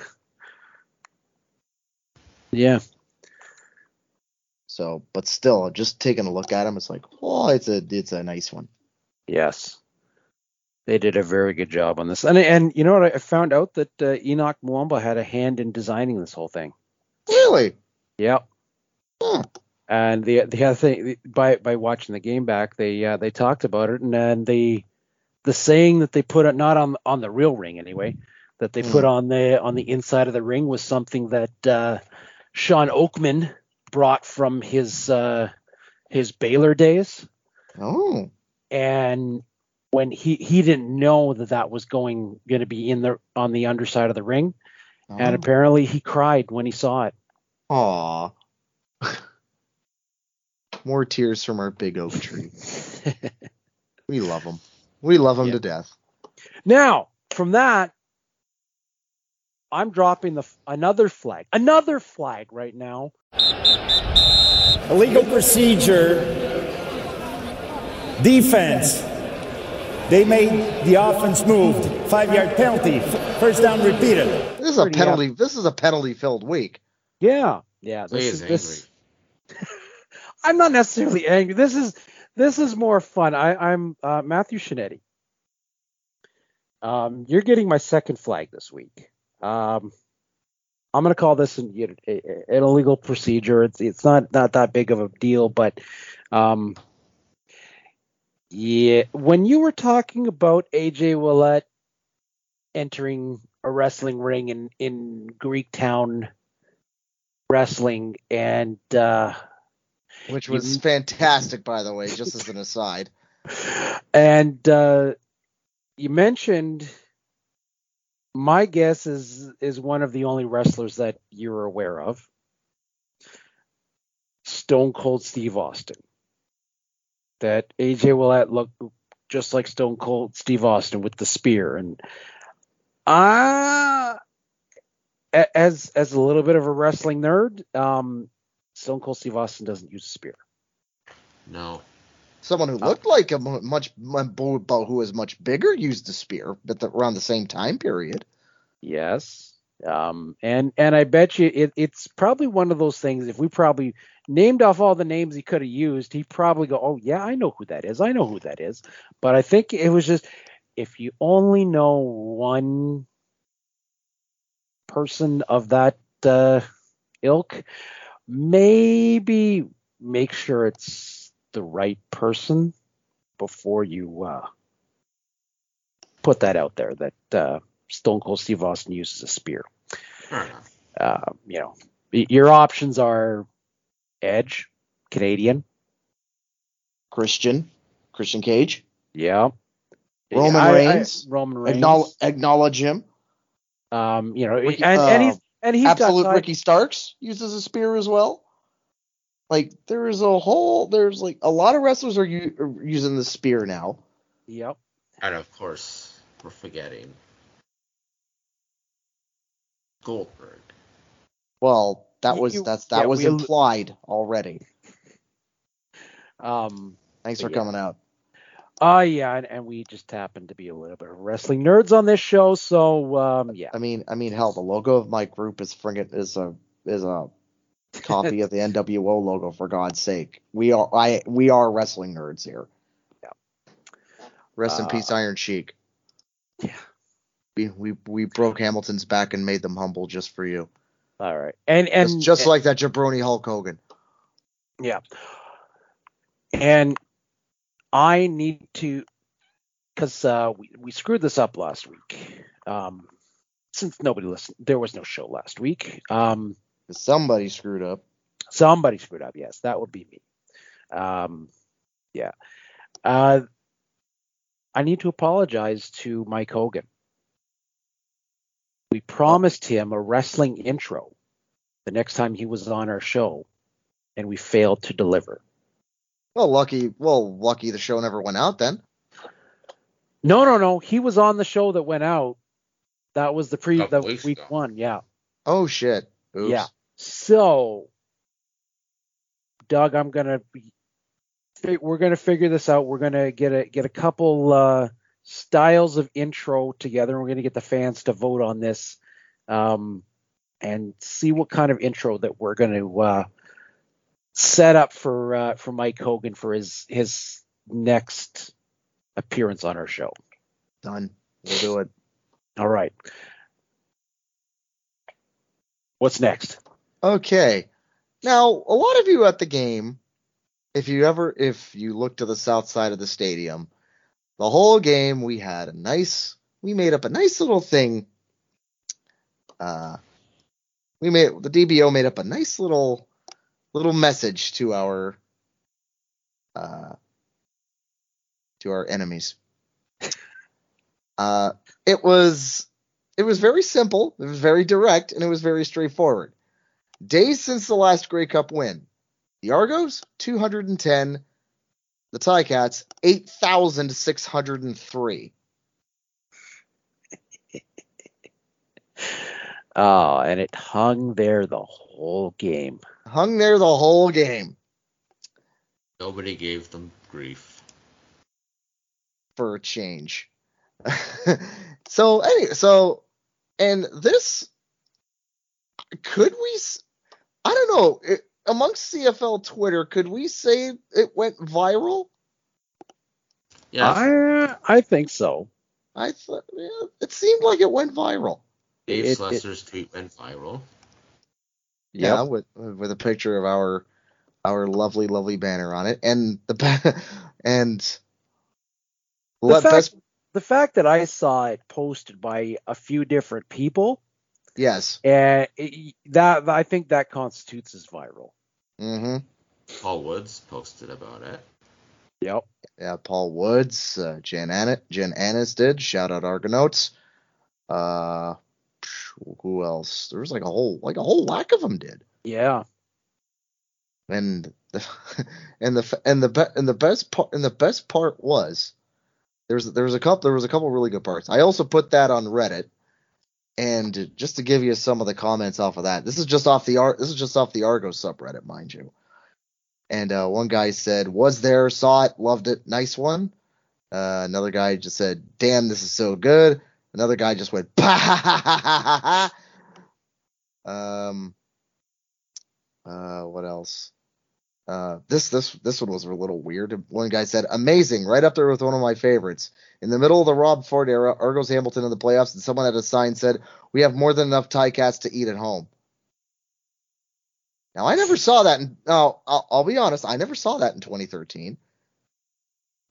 yeah. So, but still, just taking a look at them, it's like, oh, it's a it's a nice one. Yes. They did a very good job on this. And and you know what? I found out that uh, Henoc Muamba had a hand in designing this whole thing. Really? Yep. Huh. And the the other thing by by watching the game back, they uh, they talked about it, and then the the saying that they put it not on on the real ring anyway, that they put on the on the inside of the ring was something that uh, Shawn Oakman brought from his uh, his Baylor days, Oh, and when he he didn't know that that was going going to be in the on the underside of the ring, and apparently he cried when he saw it. Aw. More tears from our big oak tree. We love him. We love him Yeah. to death. Now, from that, I'm dropping the another flag, another flag right now. Illegal procedure. Defense. They made the offense moved. Five yard penalty. First down repeated. This is a Pretty penalty. This is a penalty filled week. Yeah, yeah. So he This is is this. I'm not necessarily angry. This is this is more fun. I, I'm uh, Matthew Shinetti. Um, you're getting my second flag this week. Um, I'm going to call this an, you know, a- an illegal procedure. It's it's not not that big of a deal, but um, yeah, when you were talking about AJ Ouellette entering a wrestling ring in in Greektown wrestling, and uh, which was fantastic, by the way, just as an aside. and uh, you mentioned. My guess is is one of the only wrestlers that you're aware of. Stone Cold Steve Austin. That AJ Ouellette looked just like Stone Cold Steve Austin with the spear, and uh as as a little bit of a wrestling nerd, um, Stone Cold Steve Austin doesn't use a spear. No. Someone who looked like a much, but who was much bigger used a spear, but the, around the same time period. Yes. Um, and and I bet you it, it's probably one of those things. If we probably named off all the names he could have used, he'd probably go, "Oh yeah, I know who that is. I know who that is." But I think it was just if you only know one person of that uh, ilk, maybe make sure it's the right person before you uh, put that out there. That uh, Stone Cold Steve Austin uses a spear. Uh, you know, your options are Edge, Canadian, Christian, Christian Cage, yeah, Roman I- I- Reigns. Roman Reigns, acknowledge, acknowledge him. um, you know, Ricky- and, and he's uh, and he's Absolute got Ricky Starks uses a spear as well. Like there is a whole, there's like a lot of wrestlers are, u- are using the spear now. Yep. And of course, we're forgetting Goldberg. Well, that was you- that's that yeah, was we allu- implied already. Um. Thanks for Yeah. coming out. Oh yeah, and, and we just happen to be a little bit of wrestling nerds on this show, so um, yeah. I mean, I mean, hell, the logo of my group is friggin' is a is a copy of the NWO logo. For God's sake, we are I we are wrestling nerds here. Yeah. Rest in Uh, peace, Iron Sheik. Yeah. We we we broke Hamilton's back and made them humble just for you. All right, and and just, just like that jabroni Hulk Hogan. Yeah. And I need to, because uh, we, we screwed this up last week. Um, since nobody listened, there was no show last week. Um, Somebody screwed up. somebody screwed up. Yes, that would be me. Um, yeah. Uh, I need to apologize to Mike Hogan. We promised him a wrestling intro the next time he was on our show, and we failed to deliver. Well, lucky. Well, lucky the show never went out then. No, no, no. He was on the show that went out. That was the pre Couple the week ago. one. Yeah. Oh shit. Oops. Yeah. So, Doug, I'm gonna be. We're gonna figure this out. We're gonna get a get a couple uh, styles of intro together. and We're gonna get the fans to vote on this, um, and see what kind of intro that we're gonna uh, set up for uh, for Mike Hogan for his his next appearance on our show. Done. We'll do it. All right. What's next? Okay. Now, a lot of you at the game, if you ever, if you look to the south side of the stadium, the whole game we had a nice, we made up a nice little thing. Uh, we made the DBO made up a nice little, little message to our, uh, to our enemies. Uh, it was, it was very simple. It was very direct, and it was very straightforward. Days since the last Grey Cup win, the Argos 210, the Ticats 8,603. Oh, and it hung there the whole game. Hung there the whole game Nobody gave them grief. for a change. so anyway, so and this could we? S- I don't know. It, amongst CFL Twitter, could we say it went viral? Yeah, I I think so. I thought yeah, it seemed like it went viral. Dave it- it- Slessor's tweet went viral. Yeah, with with a picture of our our lovely lovely banner on it, and the and The let fact, best the fact that I saw it posted by a few different people Yes. and it, that I think that constitutes as viral. Mm-hmm. Paul Woods posted about it. Yep. Yeah, Paul Woods, uh, Jen Annis, Jen Annis did. Shout out Argonauts. Uh, who else? There was like a whole like a whole lack of them did. Yeah. And the and the and the be- and the best part and the best part was there was there was a couple there was a couple really good parts. I also put that on Reddit. And just to give you some of the comments off of that, this is just off the Ar- this is just off the Argo subreddit, mind you. And uh, one guy said, "Was there, saw it, loved it, nice one." Uh, another guy just said, "Damn, this is so good." Another guy just went, "Bah!" Um, uh, what else? Uh, this this this one was a little weird. One guy said, "Amazing, right up there with one of my favorites." In the middle of the Rob Ford era, Argos Hamilton in the playoffs, and someone had a sign said, "We have more than enough Ticats to eat at home." Now I never saw that. In, no, I'll, I'll be honest, I never saw that in 2013,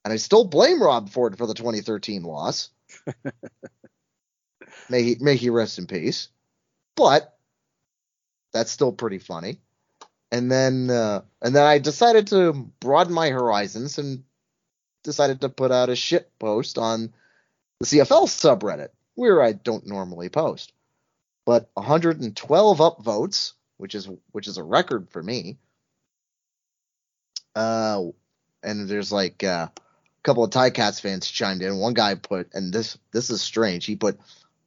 and I still blame Rob Ford for the 2013 loss. may he may he rest in peace. But that's still pretty funny. And then uh, and then I decided to broaden my horizons and decided to put out a shit post on the CFL subreddit where I don't normally post. But 112 upvotes, which is which is a record for me. Uh, and there's like uh, a couple of Ticats fans chimed in. One guy put, and this this is strange. He put,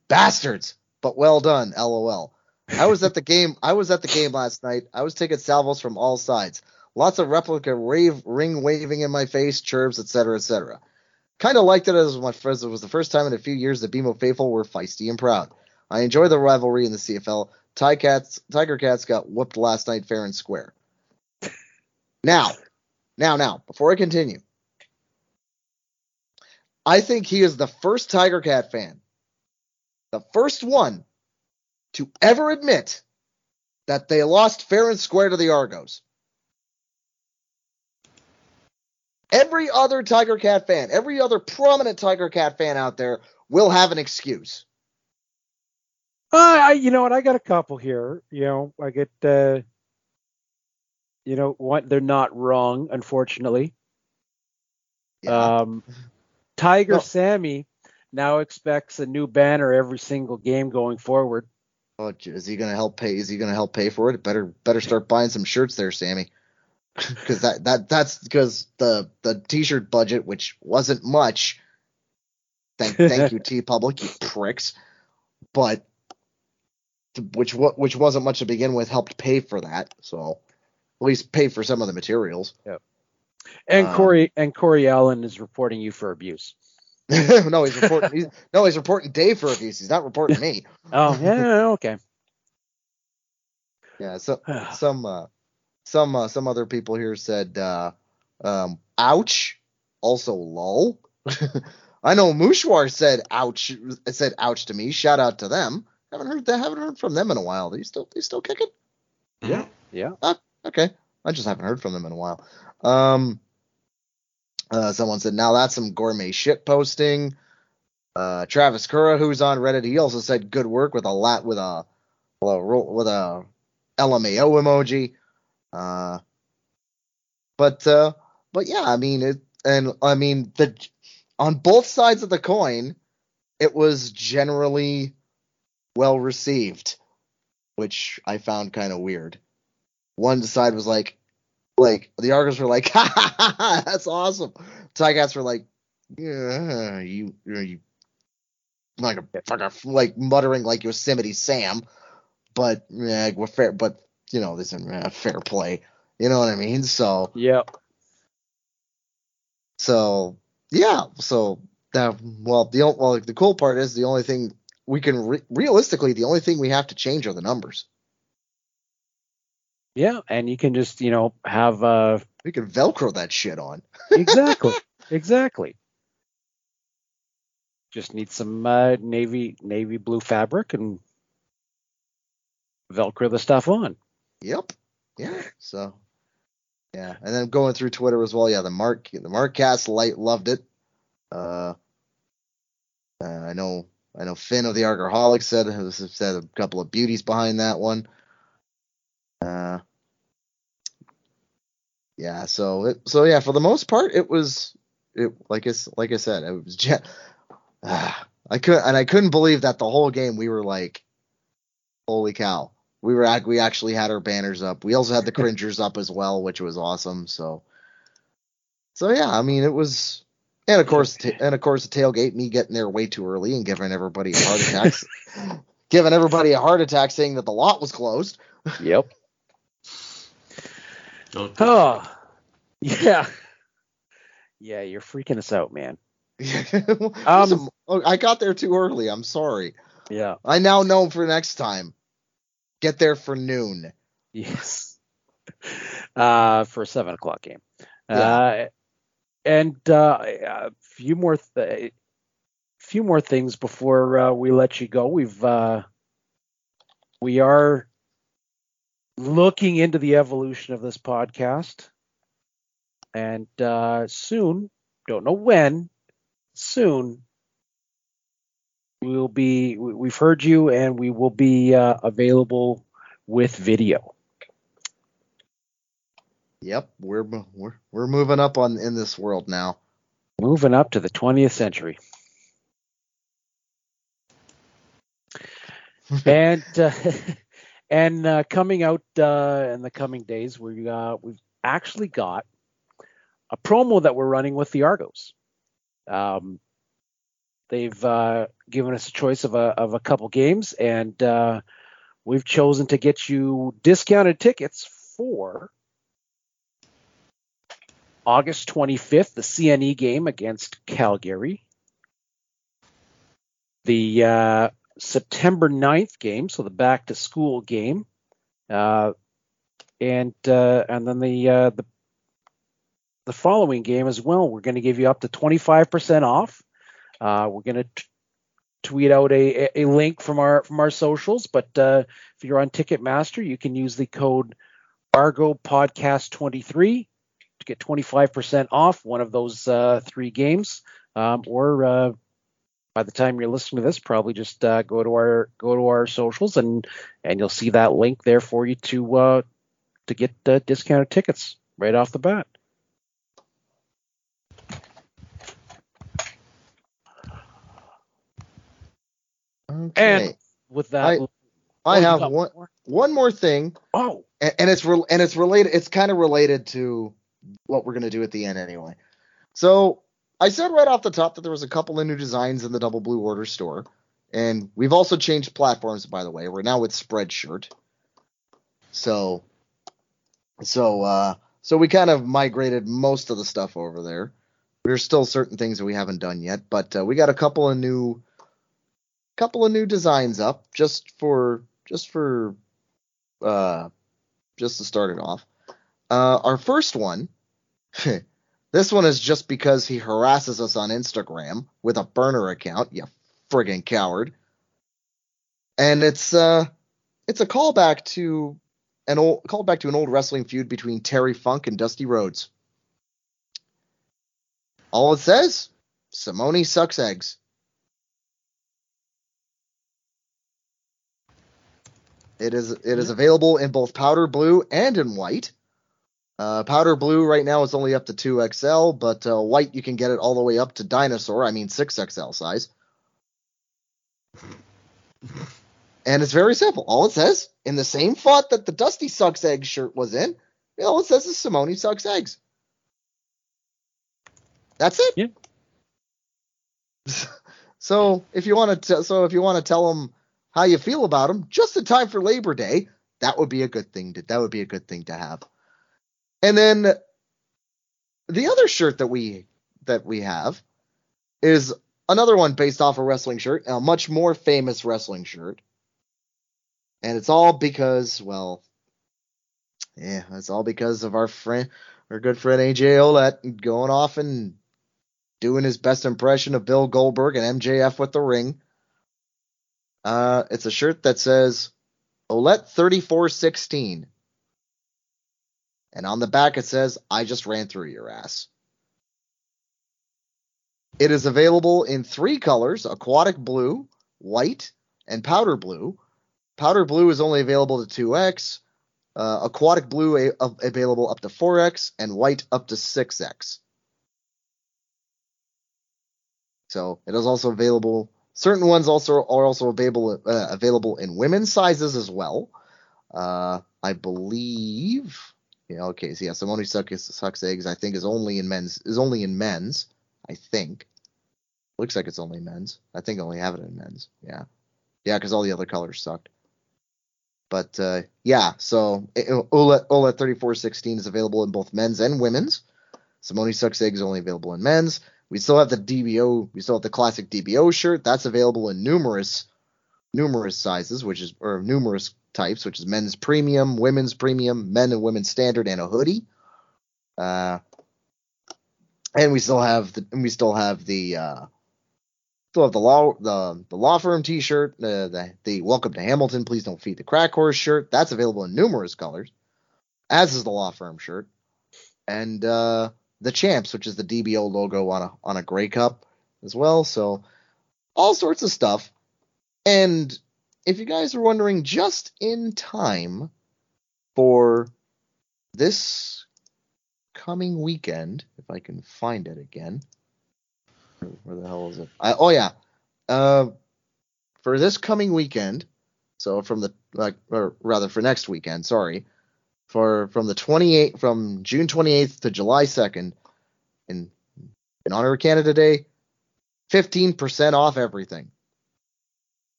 "Bastards, but well done." LOL. I was at the game. I was at the game last night. I was taking salvos from all sides. Lots of replica wave, ring waving in my face, chirps, etc., etc. Kind of liked it as my first. It was the first time in a few years that BMO faithful were feisty and proud. I enjoy the rivalry in the CFL. Ticats, Tiger Cats got whooped last night fair and square. Now, now, now, before I continue, I think he is the first Tiger Cat fan, the first one to ever admit that they lost fair and square to the Argos. Every other Tiger Cat fan, every other prominent Tiger Cat fan out there will have an excuse. Uh, I, you know what? I got a couple here. You know, I get, uh, you know, what? They're not wrong, unfortunately. Yeah. Um, Tiger No. Sammy now expects a new banner every single game going forward. Oh, is he gonna help pay? Is he gonna help pay for it? Better, better start buying some shirts there, Sammy. Because that, that, that's because the the t-shirt budget, which wasn't much. Thank, thank you, T Public, you pricks. But which what which wasn't much to begin with, helped pay for that. So at least pay for some of the materials. And Um, Corey and Corey Allen is reporting you for abuse. no, he's reporting. He's, no, he's reporting Dave for abuse. He's not reporting me. Oh yeah, okay. Yeah, so some uh, some uh, some other people here said uh, um, ouch also lol i know mushwar said ouch said ouch to me shout out to them haven't heard that haven't heard from them in a while they still they still kicking Yeah, yeah. Ah, okay i just haven't heard from them in a while um uh, someone said now that's some gourmet shit posting. Uh travis Kura, who's on reddit he also said good work with a lot with a with with a lmao emoji. Uh but uh but yeah i mean it and i mean the on both sides of the coin it was generally well received which i found kind of weird. One side was like like the argos were like ha ha ha, ha that's awesome Ticats were like yeah you you like a fucker like muttering like yosemite sam but yeah we're fair but you know this is uh, fair play you know what i mean so Yeah. so yeah, so that well the well the cool part is the only thing we can re- realistically the only thing we have to change are the numbers. Yeah, and you can just, you know, have uh We can velcro that shit on. exactly. exactly. Just need some uh, navy navy blue fabric and velcro the stuff on. Yep. Yeah. So yeah, and then going through Twitter as well. Yeah, the Mark the Mark Cast light loved it. Uh, uh, I know I know Finn of the Argaholics said said a couple of beauties behind that one. Uh, yeah, so it, so yeah, for the most part, it was it like I like I said, it was just, ah, I could and I couldn't believe that the whole game we were like, holy cow, we were we actually had our banners up. We also had the cringers up as well, which was awesome. So so yeah, I mean it was. And of course, and of course, the tailgate, me getting there way too early and giving everybody a heart attack, giving everybody a heart attack, saying that the lot was closed. Yep. Don't Oh, yeah. Yeah, you're freaking us out, man. Listen, oh, I got there too early. I'm sorry. Yeah. I now know for next time. Get there for noon. Yes. Uh, for a seven o'clock game. Yeah. Uh, and uh, a few more, th- few more things before uh, we let you go. We've uh, we are looking into the evolution of this podcast, and uh, soon, don't know when, soon. We'll be. we- We've heard you, and we will be uh, available with video. Yep, we're we're we're moving up on in this world now. Moving up to the 20th century. and uh, and uh, coming out uh, in the coming days, we uh, we've actually got a promo that we're running with the Argos. Um, they've uh, given us a choice of a of a couple games, and uh, we've chosen to get you discounted tickets for August 25th, the CNE game against Calgary. The uh, September 9th game, so the back to school game, uh, and uh, and then the uh, the the following game as well. We're going to give you up to 25% off. Uh, we're going to tweet out a, a link from our from our socials, but uh, if you're on Ticketmaster, you can use the code Argo Podcast 23 to get 25% off one of those uh, three games. Um, or by the time you're listening to this, probably just uh, go to our go to our socials and and you'll see that link there for you to uh, to get uh, discounted tickets right off the bat. Okay. And with that, I- I have one more? one more thing, Oh, and, and it's re- and it's related. It's kind of related to what we're gonna do at the end anyway. So I said right off the top that there was a couple of new designs in the Double Blue Order store, and we've also changed platforms. By the way, we're now with Spreadshirt. So, so uh, so we kind of migrated most of the stuff over there. There's still certain things that we haven't done yet, but uh, we got a couple of new, couple of new designs up just for just for uh, just to start it off. Uh, our first one, this one is just because he harasses us on Instagram with a burner account, you friggin' coward. And it's uh, it's a callback to an old callback to an old wrestling feud between Terry Funk and Dusty Rhodes. All it says, Simoni sucks eggs. It is it is available in both powder blue and in white. Uh, powder blue right now is only up to 2XL, but uh, white you can get it all the way up to dinosaur, I mean 6XL size. and it's very simple. All it says, in the same font that the Dusty Sucks Eggs shirt was in, all it says is Simoni Sucks Eggs. That's it. Yeah. so if you want to, so if you want to tell them how you feel about them, just in time for Labor Day, that would be a good thing. To, that would be a good thing to have. And then the other shirt that we that we have is another one based off a wrestling shirt, a much more famous wrestling shirt. And it's all because, well, yeah, it's all because of our friend, our good friend AJ Ouellette going off and doing his best impression of Bill Goldberg and MJF with the ring. Uh, it's a shirt that says Ouellette 3416. And on the back it says, I just ran through your ass. It is available in three colors aquatic blue, white, and powder blue. Powder blue is only available to 2x. Uh, aquatic blue a- av- available up to 4x, and white up to 6x. So it is also available. Certain ones also are also available uh, available in women's sizes as well. Uh, I believe. Yeah. Okay. So yeah, Simoni sucks, sucks eggs. I think is only in men's. Is only in men's. I think. Looks like it's only men's. I think I only have it in men's. Yeah. Yeah, because all the other colors sucked. But uh, yeah, so Ouellette, Ouellette 3416 is available in both men's and women's. Simoni Sucks eggs only available in men's. We still have the DBO. We still have the classic DBO shirt. That's available in numerous, numerous sizes, which is or numerous types, which is men's premium, women's premium, men and women's standard, and a hoodie. Uh, and we still have the and we still have the uh, still have the law the the law firm T-shirt, uh, the the Welcome to Hamilton, please don't feed the crack horse shirt. That's available in numerous colors, as is the law firm shirt, and uh, the champs, which is the DBO logo on a on a Grey Cup as well. So all sorts of stuff. And if you guys are wondering, just in time for this coming weekend, if I can find it again. Where, the hell is it? I, oh yeah, uh, for this coming weekend. So from the like, or rather for next weekend. Sorry, for from the 28th from June 28th to July 2nd, in in honor of Canada Day, 15% off everything.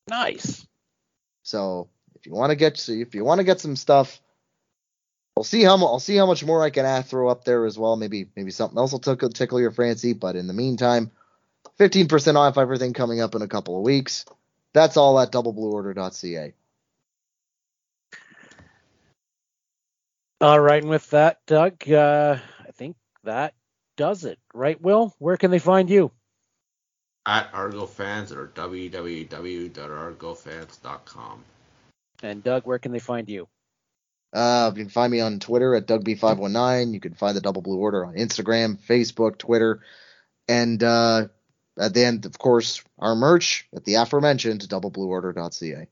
Nice. So if you want to get if you want to get some stuff, I'll see how I'll see how much more I can add, throw up there as well. Maybe maybe something else will tickle, tickle your fancy. But in the meantime, 15% off everything coming up in a couple of weeks. That's all at doubleblueorder.ca. All right, and with that, Doug, uh, I think that does it, right? Will, where can they find you? At ArgoFans or www.argofans.com. And Doug, where can they find you? Uh, you can find me on Twitter at DougB519. You can find the Double Blue Order on Instagram, Facebook, Twitter, and uh, at the end, of course, our merch at the aforementioned doubleblueorder.ca.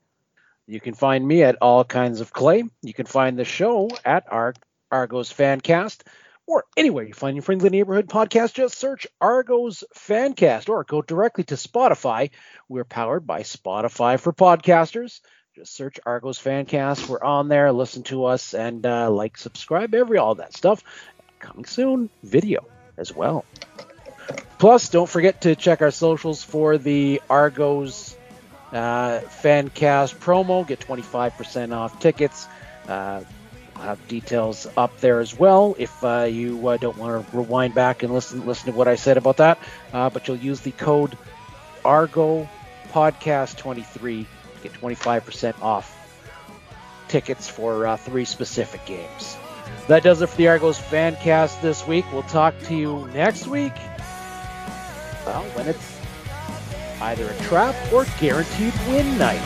You can find me at all kinds of clay. You can find the show at Ar- Argos Fancast or anywhere you find your friendly neighborhood podcast. Just search Argos Fancast or go directly to Spotify. We're powered by Spotify for podcasters. Just search Argos Fancast. We're on there. Listen to us and uh, like, subscribe, every all that stuff. Coming soon, video as well. Plus, don't forget to check our socials for the Argos uh, Fancast promo. Get 25% off tickets. Uh, we'll have details up there as well if uh, you uh, don't want to rewind back and listen listen to what I said about that. Uh, but you'll use the code Argo Podcast 23 to get 25% off tickets for uh, three specific games. That does it for the Argos Fancast this week. We'll talk to you next week. Well, when it's either a trap or guaranteed win night.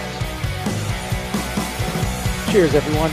Cheers, everyone.